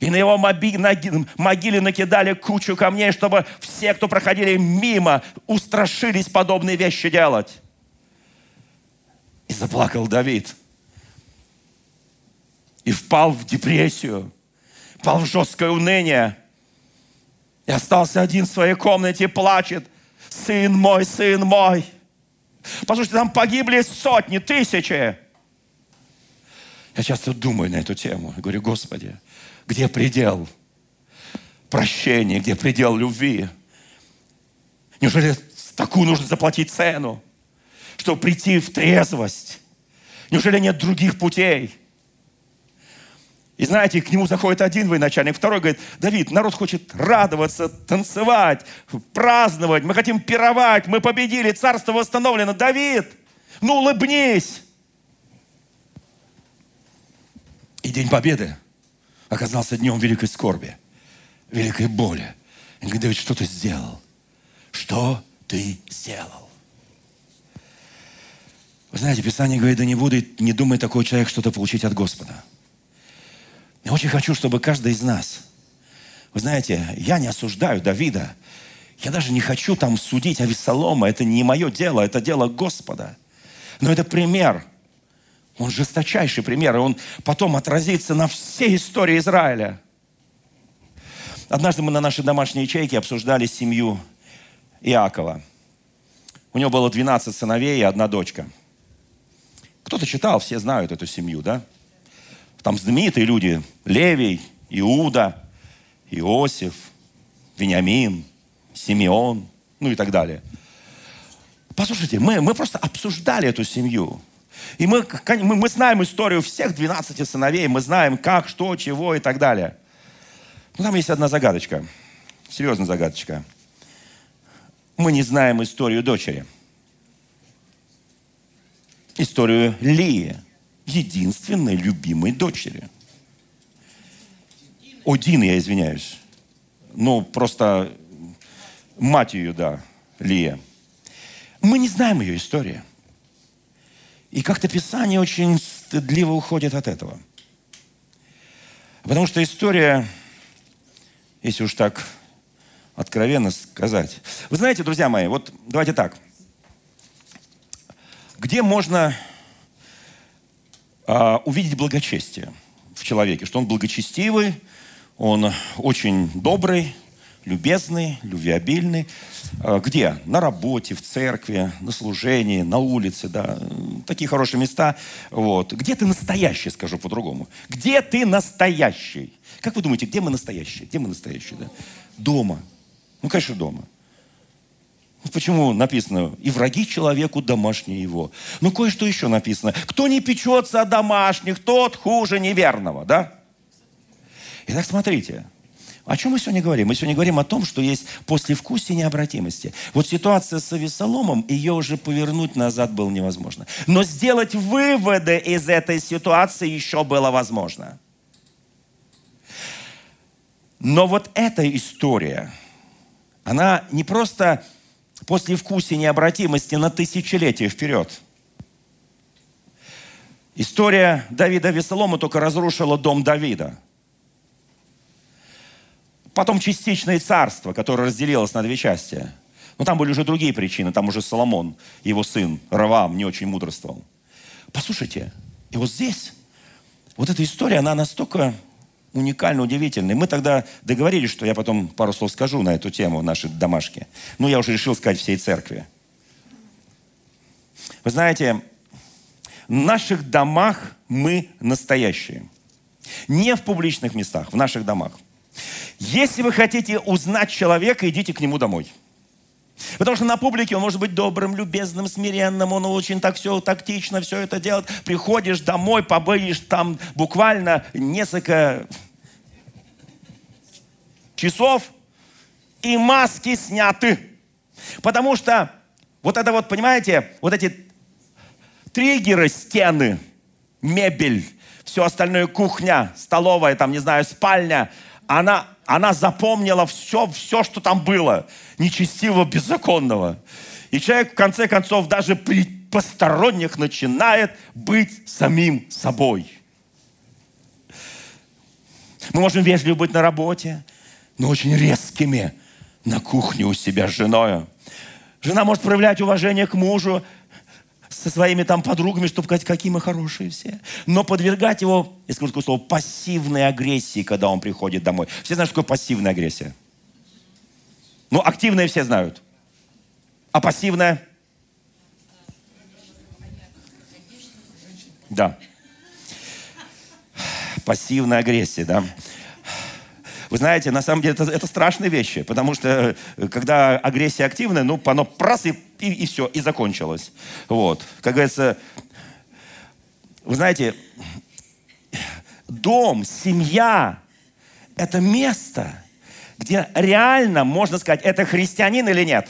[SPEAKER 2] И на его могиле накидали кучу камней, чтобы все, кто проходили мимо, устрашились подобные вещи делать. И заплакал Давид. и впал в депрессию, впал в жесткое уныние. И остался один в своей комнате и плачет. Сын мой, сын мой. Послушайте, там погибли сотни, тысячи. Я часто думаю на эту тему. Я говорю, Господи, где предел прощения, где предел любви? Неужели такую нужно заплатить цену, чтобы прийти в трезвость? Неужели нет других путей? И знаете, к нему заходит один военачальник, второй говорит, Давид, народ хочет радоваться, танцевать, праздновать, мы хотим пировать, мы победили, царство восстановлено. Давид, ну улыбнись. И День Победы оказался днем великой скорби, великой боли. И говорит, Давид, что ты сделал? Что ты сделал? Вы знаете, Писание говорит, да не будет, не думай такой человек что-то получить от Господа. Я очень хочу, чтобы каждый из нас, вы знаете, я не осуждаю Давида, я даже не хочу там судить Авесолома, это не мое дело, это дело Господа. Но это пример, он жесточайший пример, и он потом отразится на всей истории Израиля. Однажды мы на нашей домашней ячейке обсуждали семью Иакова. У него было 12 сыновей и одна дочка. Кто-то читал, все знают эту семью, да? Там знаменитые люди. Левий, Иуда, Иосиф, Вениамин, Симеон, ну и так далее. Послушайте, мы, мы просто обсуждали эту семью. И мы, мы, знаем историю всех 12 сыновей, мы знаем как, что, чего и так далее. Но там есть одна загадочка, серьезная загадочка. Мы не знаем историю дочери. Историю Лии единственной любимой дочери. Один, я извиняюсь. Ну, просто мать ее, да, Лия. Мы не знаем ее истории. И как-то Писание очень стыдливо уходит от этого. Потому что история, если уж так откровенно сказать. Вы знаете, друзья мои, вот давайте так. Где можно а, увидеть благочестие в человеке, что он благочестивый, он очень добрый, любезный, любвеобильный. А, где? На работе, в церкви, на служении, на улице, да. Такие хорошие места. Вот. Где ты настоящий, скажу по-другому. Где ты настоящий? Как вы думаете, где мы настоящие? Где мы настоящие, да? Дома. Ну, конечно, дома. Почему написано «и враги человеку домашние его»? Ну, кое-что еще написано. Кто не печется о домашних, тот хуже неверного, да? Итак, смотрите, о чем мы сегодня говорим? Мы сегодня говорим о том, что есть послевкусие необратимости. Вот ситуация с Авесоломом, ее уже повернуть назад было невозможно. Но сделать выводы из этой ситуации еще было возможно. Но вот эта история, она не просто после вкусия необратимости на тысячелетия вперед. История Давида Весолома только разрушила дом Давида. Потом частичное царство, которое разделилось на две части. Но там были уже другие причины. Там уже Соломон, его сын, Равам, не очень мудрствовал. Послушайте, и вот здесь, вот эта история, она настолько уникально удивительный. Мы тогда договорились, что я потом пару слов скажу на эту тему нашей домашки. Ну, я уже решил сказать всей церкви. Вы знаете, в наших домах мы настоящие. Не в публичных местах, в наших домах. Если вы хотите узнать человека, идите к нему домой. Потому что на публике он может быть добрым, любезным, смиренным, он очень так все тактично все это делает. Приходишь домой, побоишь там буквально несколько часов, и маски сняты. Потому что вот это вот, понимаете, вот эти триггеры, стены, мебель, все остальное, кухня, столовая, там, не знаю, спальня, она, она запомнила все, все, что там было, нечестивого, беззаконного. И человек, в конце концов, даже при посторонних начинает быть самим собой. Мы можем вежливо быть на работе, но очень резкими на кухне у себя с женой. Жена может проявлять уважение к мужу, со своими там подругами, чтобы сказать, какие мы хорошие все. Но подвергать его, я скажу такое слово, пассивной агрессии, когда он приходит домой. Все знают, что такое пассивная агрессия? Ну, активная все знают. А пассивная? Да. Пассивная агрессия, да. Вы знаете, на самом деле это, это страшные вещи, потому что э, когда агрессия активная, ну, оно прас и, и, и все, и закончилось. Вот. Как говорится, вы знаете, дом, семья – это место, где реально можно сказать, это христианин или нет.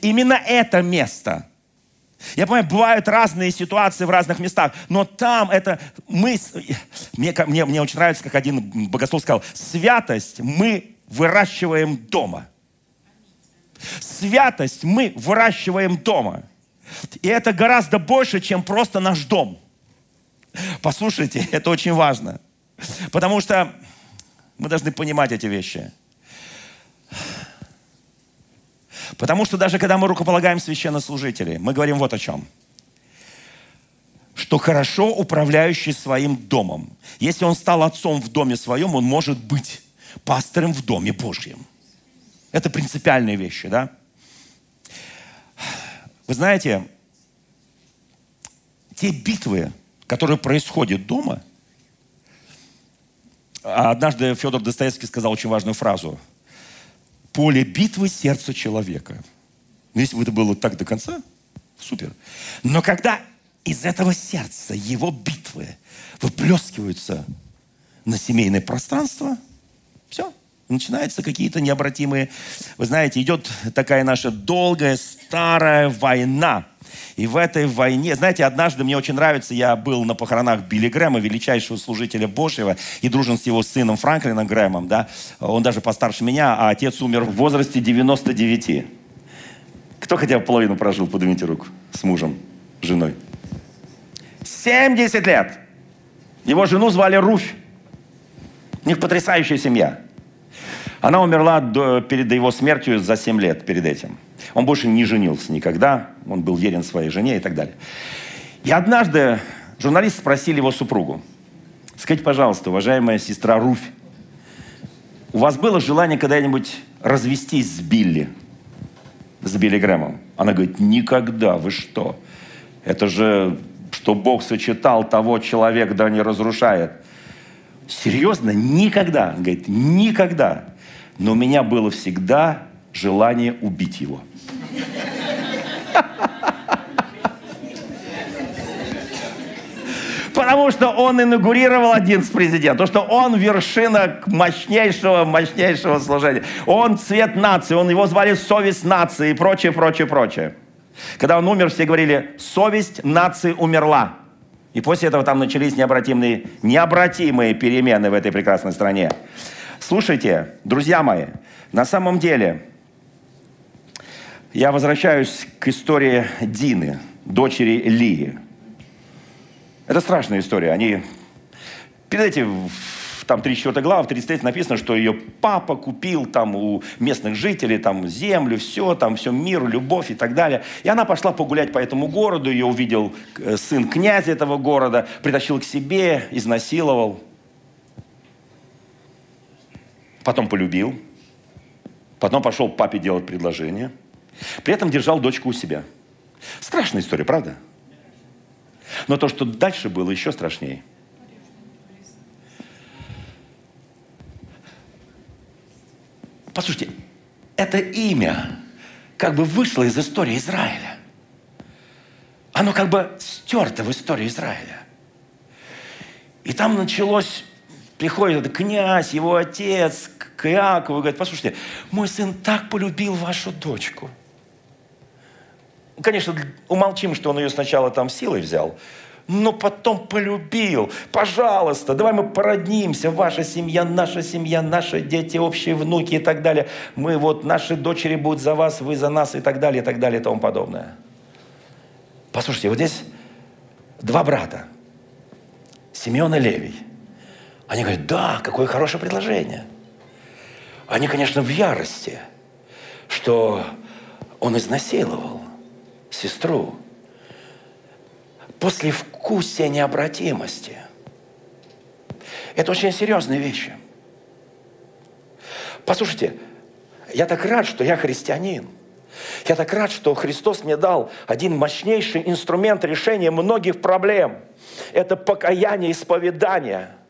[SPEAKER 2] Именно это место – я понимаю, бывают разные ситуации в разных местах, но там это мы... Мне, мне, мне очень нравится, как один богослов сказал, святость мы выращиваем дома. Святость мы выращиваем дома. И это гораздо больше, чем просто наш дом. Послушайте, это очень важно. Потому что мы должны понимать эти вещи. Потому что даже когда мы рукополагаем священнослужителей, мы говорим вот о чем. Что хорошо управляющий своим домом. Если он стал отцом в доме своем, он может быть пастором в доме Божьем. Это принципиальные вещи, да? Вы знаете, те битвы, которые происходят дома, а однажды Федор Достоевский сказал очень важную фразу – поле битвы сердца человека. Ну, если бы это было так до конца, супер. Но когда из этого сердца его битвы выплескиваются на семейное пространство, все, начинаются какие-то необратимые... Вы знаете, идет такая наша долгая, старая война – и в этой войне, знаете, однажды мне очень нравится, я был на похоронах Билли Грэма, величайшего служителя Божьего, и дружен с его сыном Франклином Грэмом, да, он даже постарше меня, а отец умер в возрасте 99. Кто хотя бы половину прожил, поднимите руку, с мужем, женой. 70 лет! Его жену звали Руфь. У них потрясающая семья. Она умерла до, перед его смертью за 7 лет перед этим. Он больше не женился никогда, он был верен своей жене и так далее. И однажды журналисты спросили его супругу, скажите, пожалуйста, уважаемая сестра Руфь, у вас было желание когда-нибудь развестись с Билли, с Билли Грэмом? Она говорит, никогда, вы что? Это же, что Бог сочетал того человека, да не разрушает. Серьезно? Никогда. Он говорит, никогда. Но у меня было всегда желание убить его. Потому что он инаугурировал 11 президент, потому что он вершина мощнейшего, мощнейшего служения. Он цвет нации, он его звали совесть нации и прочее, прочее, прочее. Когда он умер, все говорили, совесть нации умерла. И после этого там начались необратимые, необратимые перемены в этой прекрасной стране. Слушайте, друзья мои, на самом деле, я возвращаюсь к истории Дины, дочери Лии. Это страшная история. Они... Перед этим, там 34 глава, в 33 написано, что ее папа купил там у местных жителей там землю, все, там все мир, любовь и так далее. И она пошла погулять по этому городу, ее увидел э, сын князя этого города, притащил к себе, изнасиловал. Потом полюбил. Потом пошел папе делать предложение – при этом держал дочку у себя. Страшная история, правда? Но то, что дальше было, еще страшнее. Послушайте, это имя как бы вышло из истории Израиля. Оно как бы стерто в истории Израиля. И там началось, приходит этот князь, его отец к Иакову и говорит, послушайте, мой сын так полюбил вашу дочку – Конечно, умолчим, что он ее сначала там силой взял, но потом полюбил. Пожалуйста, давай мы породнимся. Ваша семья, наша семья, наши дети, общие внуки и так далее. Мы вот, наши дочери будут за вас, вы за нас и так далее, и так далее, и тому подобное. Послушайте, вот здесь два брата. Симеон и Левий. Они говорят, да, какое хорошее предложение. Они, конечно, в ярости, что он изнасиловал
[SPEAKER 3] сестру после вкусия необратимости. Это очень серьезные вещи. Послушайте, я так рад, что я христианин. Я так рад, что Христос мне дал один мощнейший инструмент решения многих проблем. Это покаяние, исповедание –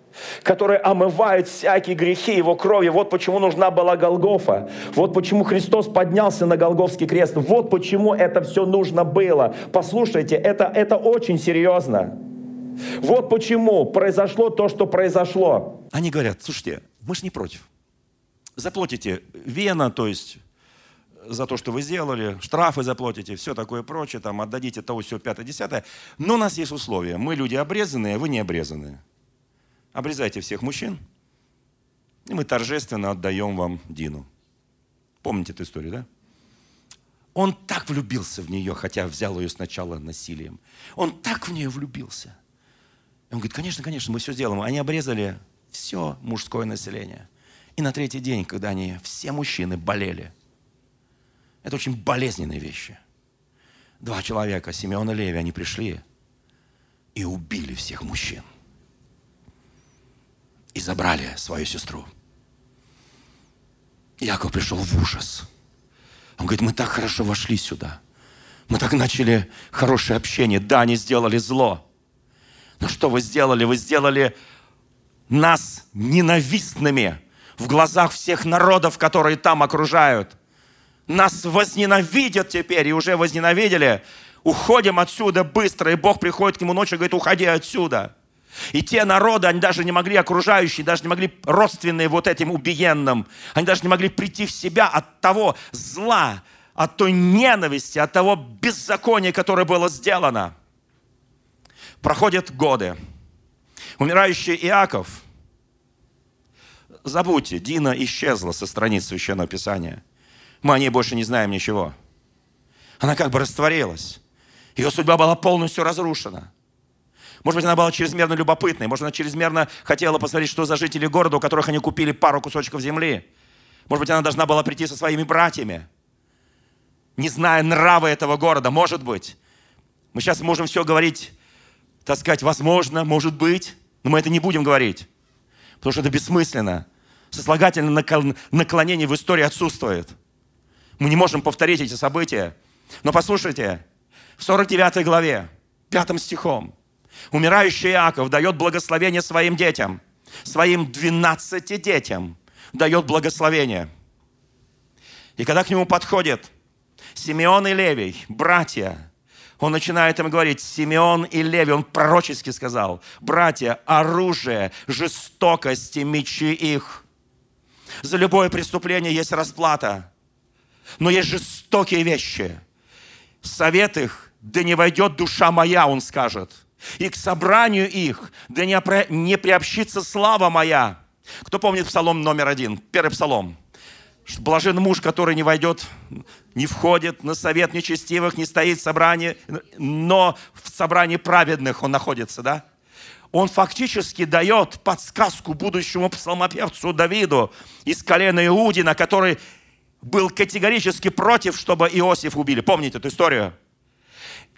[SPEAKER 3] которое омывает всякие грехи Его кровью. Вот почему нужна была Голгофа. Вот почему Христос поднялся на Голговский крест. Вот почему это все нужно было. Послушайте, это, это очень серьезно. Вот почему произошло то, что произошло.
[SPEAKER 2] Они говорят, слушайте, мы же не против заплатите вена, то есть за то, что вы сделали, штрафы заплатите, все такое прочее, там, отдадите того, все, пятое, десятое. Но у нас есть условия. Мы люди обрезанные, вы не обрезанные. Обрезайте всех мужчин, и мы торжественно отдаем вам Дину. Помните эту историю, да? Он так влюбился в нее, хотя взял ее сначала насилием. Он так в нее влюбился. Он говорит, конечно, конечно, мы все сделаем. Они обрезали все мужское население. И на третий день, когда они, все мужчины болели, это очень болезненные вещи. Два человека, Симеон и Леви, они пришли и убили всех мужчин. И забрали свою сестру. Яков пришел в ужас. Он говорит, мы так хорошо вошли сюда. Мы так начали хорошее общение. Да, они сделали зло. Но что вы сделали? Вы сделали нас ненавистными в глазах всех народов, которые там окружают. Нас возненавидят теперь и уже возненавидели. Уходим отсюда быстро, и Бог приходит к нему ночью и говорит, уходи отсюда. И те народы, они даже не могли, окружающие, даже не могли, родственные вот этим убиенным, они даже не могли прийти в себя от того зла, от той ненависти, от того беззакония, которое было сделано. Проходят годы. Умирающий Иаков – забудьте, Дина исчезла со страниц Священного Писания. Мы о ней больше не знаем ничего. Она как бы растворилась. Ее судьба была полностью разрушена. Может быть, она была чрезмерно любопытной. Может, она чрезмерно хотела посмотреть, что за жители города, у которых они купили пару кусочков земли. Может быть, она должна была прийти со своими братьями, не зная нравы этого города. Может быть. Мы сейчас можем все говорить, так сказать, возможно, может быть, но мы это не будем говорить, потому что это бессмысленно сослагательное наклонение в истории отсутствует. Мы не можем повторить эти события. Но послушайте, в 49 главе, 5 стихом, умирающий Иаков дает благословение своим детям, своим 12 детям дает благословение. И когда к нему подходит Симеон и Левий, братья, он начинает им говорить, Симеон и Леви, он пророчески сказал, братья, оружие, жестокости, мечи их – за любое преступление есть расплата. Но есть жестокие вещи. Совет их, да не войдет душа моя, он скажет. И к собранию их, да не, не приобщится слава моя. Кто помнит псалом номер один? Первый псалом. Блажен муж, который не войдет, не входит на совет нечестивых, не стоит в собрании, но в собрании праведных он находится, да? он фактически дает подсказку будущему псалмопевцу Давиду из колена Иудина, который был категорически против, чтобы Иосиф убили. Помните эту историю?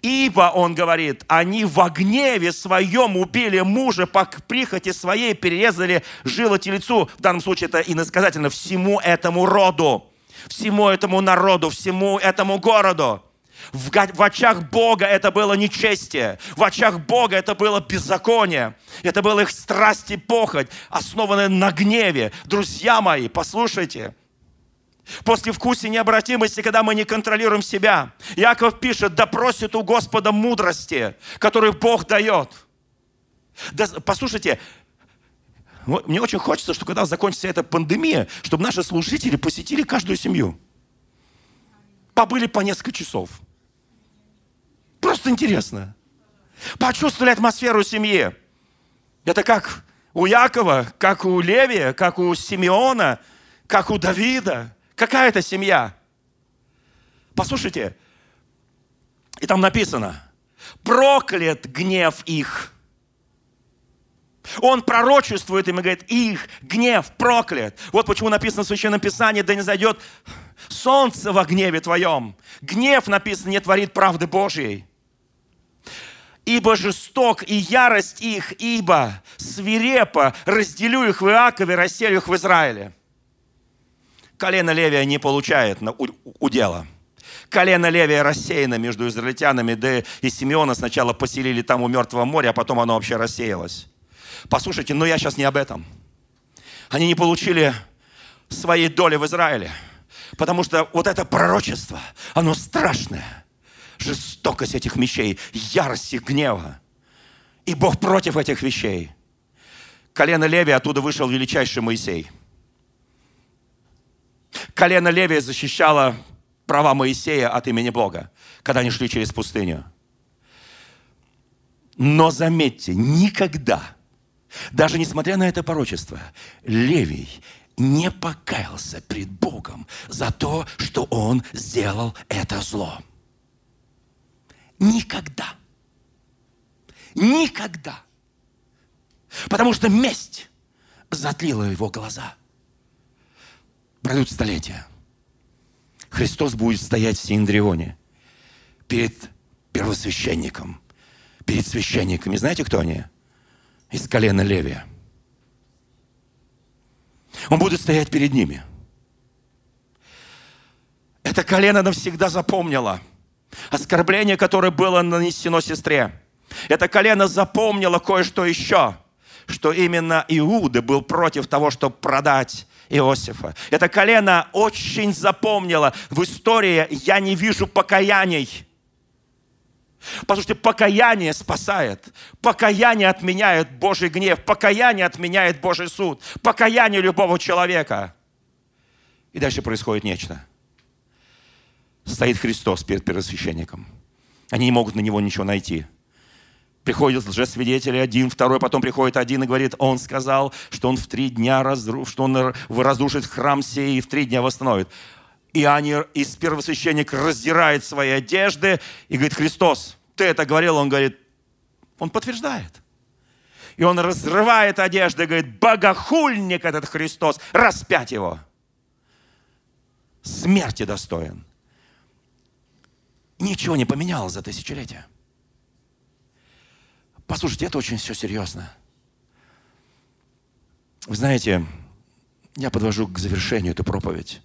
[SPEAKER 2] Ибо, он говорит, они в гневе своем убили мужа, по прихоти своей перерезали жило телецу. В данном случае это иносказательно всему этому роду, всему этому народу, всему этому городу. В, в очах Бога это было нечестие. В очах Бога это было беззаконие. Это было их страсть и похоть, основанная на гневе. Друзья мои, послушайте. После вкуса необратимости, когда мы не контролируем себя, Яков пишет, да просит у Господа мудрости, которую Бог дает. Да, послушайте, мне очень хочется, что когда закончится эта пандемия, чтобы наши служители посетили каждую семью. Побыли по несколько часов – Просто интересно. Почувствовали атмосферу семьи. Это как у Якова, как у Левия, как у Симеона, как у Давида. Какая это семья? Послушайте, и там написано, проклят гнев их. Он пророчествует им и говорит, их гнев проклят. Вот почему написано в Священном Писании, да не зайдет Солнце во гневе твоем. Гнев, написано, не творит правды Божьей. Ибо жесток и ярость их, ибо свирепо разделю их в Иакове, расселю их в Израиле. Колено Левия не получает удела. Колено Левия рассеяно между израильтянами, да и Симеона сначала поселили там у Мертвого моря, а потом оно вообще рассеялось. Послушайте, но я сейчас не об этом. Они не получили своей доли в Израиле. Потому что вот это пророчество, оно страшное жестокость этих вещей, ярость их гнева. И Бог против этих вещей. Колено Леви оттуда вышел величайший Моисей. Колено Леви защищало права Моисея от имени Бога, когда они шли через пустыню. Но заметьте, никогда, даже несмотря на это порочество, Левий не покаялся пред Богом за то, что он сделал это зло. Никогда. Никогда. Потому что месть затлила его глаза. Пройдут столетия. Христос будет стоять в Синдрионе перед первосвященником, перед священниками. Знаете, кто они? Из колена Левия. Он будет стоять перед ними. Это колено навсегда запомнило – Оскорбление, которое было нанесено сестре. Это колено запомнило кое-что еще, что именно Иуда был против того, чтобы продать Иосифа. Это колено очень запомнило. В истории я не вижу покаяний. Что покаяние спасает. Покаяние отменяет Божий гнев. Покаяние отменяет Божий суд. Покаяние любого человека. И дальше происходит нечто стоит Христос перед первосвященником. Они не могут на него ничего найти. Приходят лжесвидетели один, второй, потом приходит один и говорит, он сказал, что он в три дня разру... что он разрушит храм сей и в три дня восстановит. И они, из первосвященник раздирает свои одежды и говорит, Христос, ты это говорил? Он говорит, он подтверждает. И он разрывает одежды и говорит, богохульник этот Христос, распять его. Смерти достоин. Ничего не поменялось за тысячелетия. Послушайте, это очень все серьезно. Вы знаете, я подвожу к завершению эту проповедь.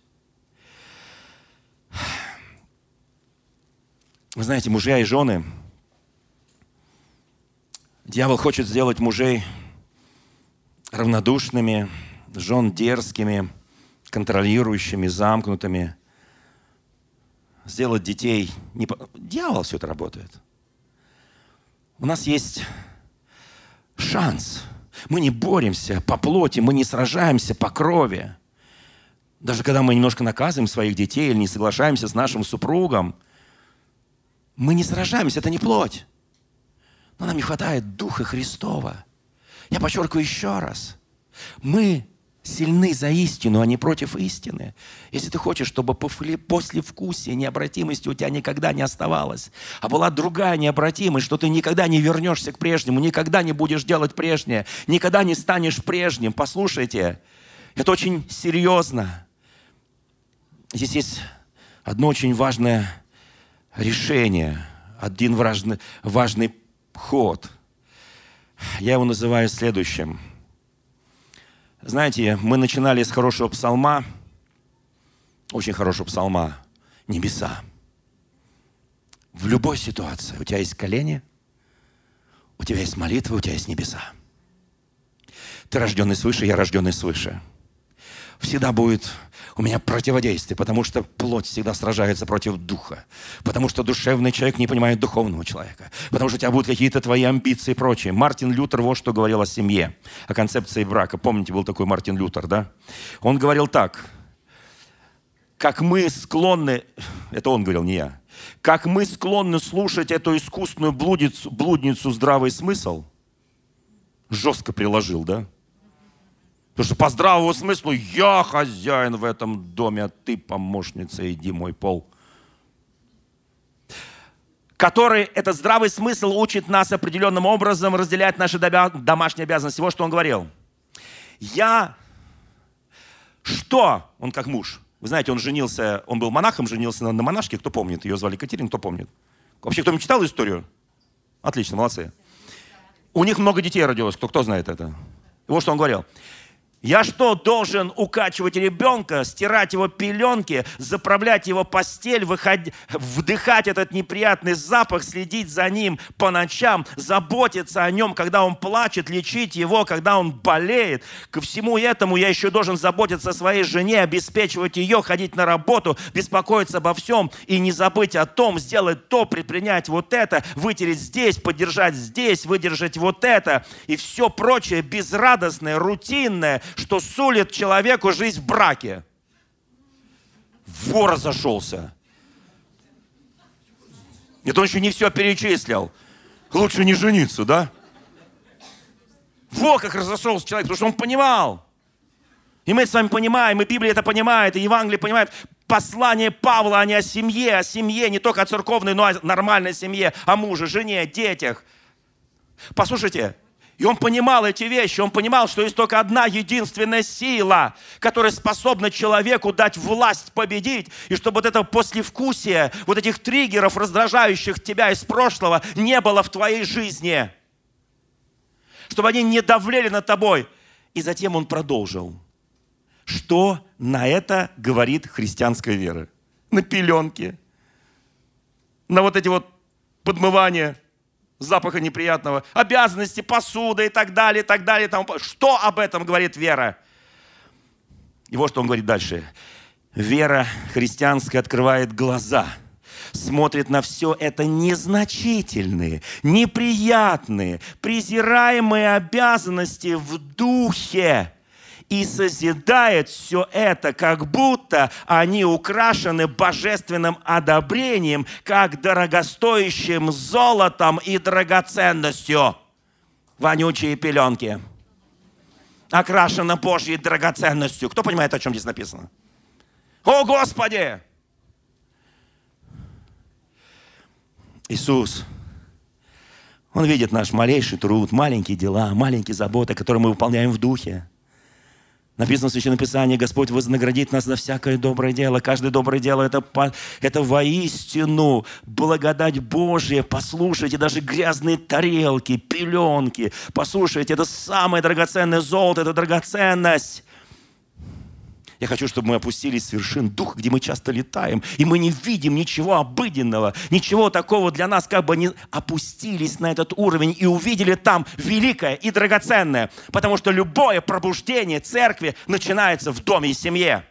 [SPEAKER 2] Вы знаете, мужья и жены, дьявол хочет сделать мужей равнодушными, жен дерзкими, контролирующими, замкнутыми – сделать детей. Не... Дьявол все это работает. У нас есть шанс. Мы не боремся по плоти, мы не сражаемся по крови. Даже когда мы немножко наказываем своих детей или не соглашаемся с нашим супругом, мы не сражаемся, это не плоть. Но нам не хватает Духа Христова. Я подчеркиваю еще раз. Мы сильны за истину, а не против истины. Если ты хочешь, чтобы после вкусия необратимости у тебя никогда не оставалось, а была другая необратимость, что ты никогда не вернешься к прежнему, никогда не будешь делать прежнее, никогда не станешь прежним. Послушайте, это очень серьезно. Здесь есть одно очень важное решение, один важный, важный ход. Я его называю следующим – знаете, мы начинали с хорошего псалма, очень хорошего псалма, небеса. В любой ситуации у тебя есть колени, у тебя есть молитва, у тебя есть небеса. Ты рожденный свыше, я рожденный свыше. Всегда будет у меня противодействие, потому что плоть всегда сражается против духа, потому что душевный человек не понимает духовного человека, потому что у тебя будут какие-то твои амбиции и прочее. Мартин Лютер вот что говорил о семье, о концепции брака. Помните, был такой Мартин Лютер, да? Он говорил так, как мы склонны, это он говорил, не я, как мы склонны слушать эту искусственную блудницу, блудницу здравый смысл, жестко приложил, да? Потому что по здравому смыслу я хозяин в этом доме, а ты помощница, иди мой пол. Который, этот здравый смысл учит нас определенным образом разделять наши домашние обязанности. Вот что он говорил. Я, что, он как муж, Вы знаете, он женился, он был монахом, женился на, на монашке, кто помнит? Ее звали Катерина, кто помнит? Вообще, кто-нибудь читал историю? Отлично, молодцы. У них много детей родилось, кто, кто знает это? И вот что он говорил. Я что, должен укачивать ребенка, стирать его пеленки, заправлять его постель, выходить, вдыхать этот неприятный запах, следить за ним по ночам, заботиться о нем, когда он плачет, лечить его, когда он болеет. Ко всему этому я еще должен заботиться о своей жене, обеспечивать ее, ходить на работу, беспокоиться обо всем и не забыть о том, сделать то, предпринять вот это, вытереть здесь, поддержать здесь, выдержать вот это и все прочее безрадостное, рутинное, что сулит человеку жизнь в браке. Вор разошелся. Это он еще не все перечислил. Лучше не жениться, да? Вот как разошелся человек, потому что он понимал. И мы с вами понимаем, и Библия это понимает, и Евангелие понимает. Послание Павла, а не о семье, о семье, не только о церковной, но о нормальной семье, о муже, жене, детях. Послушайте, и он понимал эти вещи, он понимал, что есть только одна единственная сила, которая способна человеку дать власть победить, и чтобы вот это послевкусие, вот этих триггеров, раздражающих тебя из прошлого, не было в твоей жизни. Чтобы они не давлели над тобой. И затем он продолжил. Что на это говорит христианская вера? На пеленки, на вот эти вот подмывания – запаха неприятного, обязанности, посуда и так далее, и так далее. Тому. Что об этом говорит вера? И вот что он говорит дальше. Вера христианская открывает глаза, смотрит на все это незначительные, неприятные, презираемые обязанности в духе и созидает все это, как будто они украшены божественным одобрением, как дорогостоящим золотом и драгоценностью. Вонючие пеленки. Окрашены Божьей драгоценностью. Кто понимает, о чем здесь написано? О, Господи! Иисус, Он видит наш малейший труд, маленькие дела, маленькие заботы, которые мы выполняем в духе. Написано в Священном Писании, Господь вознаградит нас за всякое доброе дело. Каждое доброе дело это, – это воистину благодать Божья. Послушайте, даже грязные тарелки, пеленки. Послушайте, это самое драгоценное золото, это драгоценность. Я хочу, чтобы мы опустились с вершин духа, где мы часто летаем, и мы не видим ничего обыденного, ничего такого для нас, как бы не опустились на этот уровень и увидели там великое и драгоценное. Потому что любое пробуждение церкви начинается в доме и семье.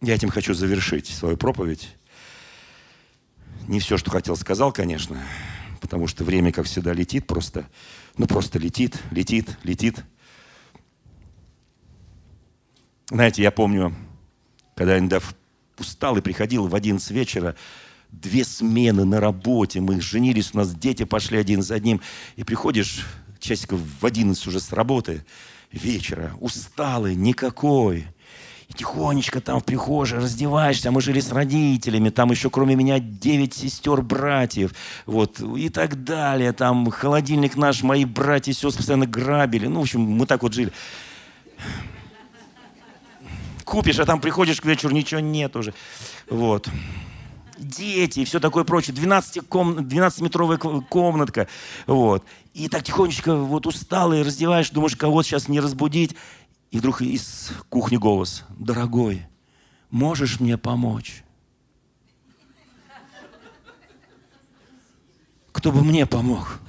[SPEAKER 2] Я этим хочу завершить свою проповедь. Не все, что хотел, сказал, конечно, потому что время, как всегда, летит просто. Ну, просто летит, летит, летит. Знаете, я помню, когда я устал и приходил в 11 вечера, две смены на работе, мы женились, у нас дети пошли один за одним, и приходишь часиков в 11 уже с работы вечера, усталый, никакой, и тихонечко там в прихожей раздеваешься, мы жили с родителями, там еще кроме меня девять сестер, братьев, вот, и так далее, там холодильник наш, мои братья и сестры постоянно грабили, ну, в общем, мы так вот жили купишь, а там приходишь к вечеру, ничего нет уже. Вот. Дети и все такое прочее. 12 ком... 12-метровая комнатка. Вот. И так тихонечко вот усталый, раздеваешь, думаешь, кого сейчас не разбудить. И вдруг из кухни голос. Дорогой, можешь мне помочь? Кто бы мне помог?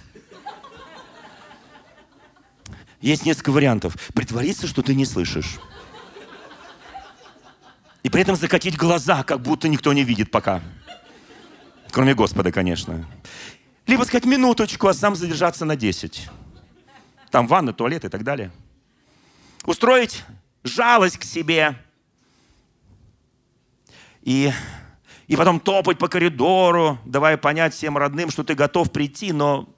[SPEAKER 2] Есть несколько вариантов. Притвориться, что ты не слышишь. И при этом закатить глаза, как будто никто не видит пока. Кроме Господа, конечно. Либо сказать минуточку, а сам задержаться на 10. Там ванна, туалет и так далее. Устроить жалость к себе. И, и потом топать по коридору, давая понять всем родным, что ты готов прийти, но,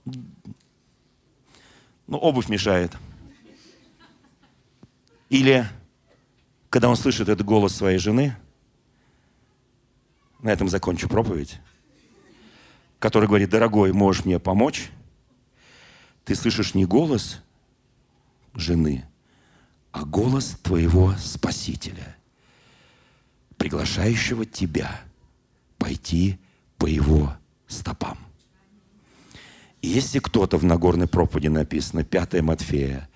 [SPEAKER 2] но обувь мешает. Или когда он слышит этот голос своей жены, на этом закончу проповедь, который говорит, дорогой, можешь мне помочь? Ты слышишь не голос жены, а голос твоего Спасителя, приглашающего тебя пойти по его стопам. И если кто-то в Нагорной проповеди написано, 5 Матфея,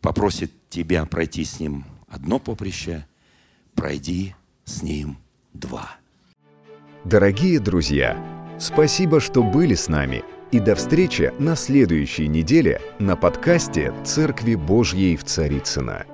[SPEAKER 2] попросит тебя пройти с ним одно поприще, пройди с ним два.
[SPEAKER 1] Дорогие друзья, спасибо, что были с нами. И до встречи на следующей неделе на подкасте «Церкви Божьей в Царицына.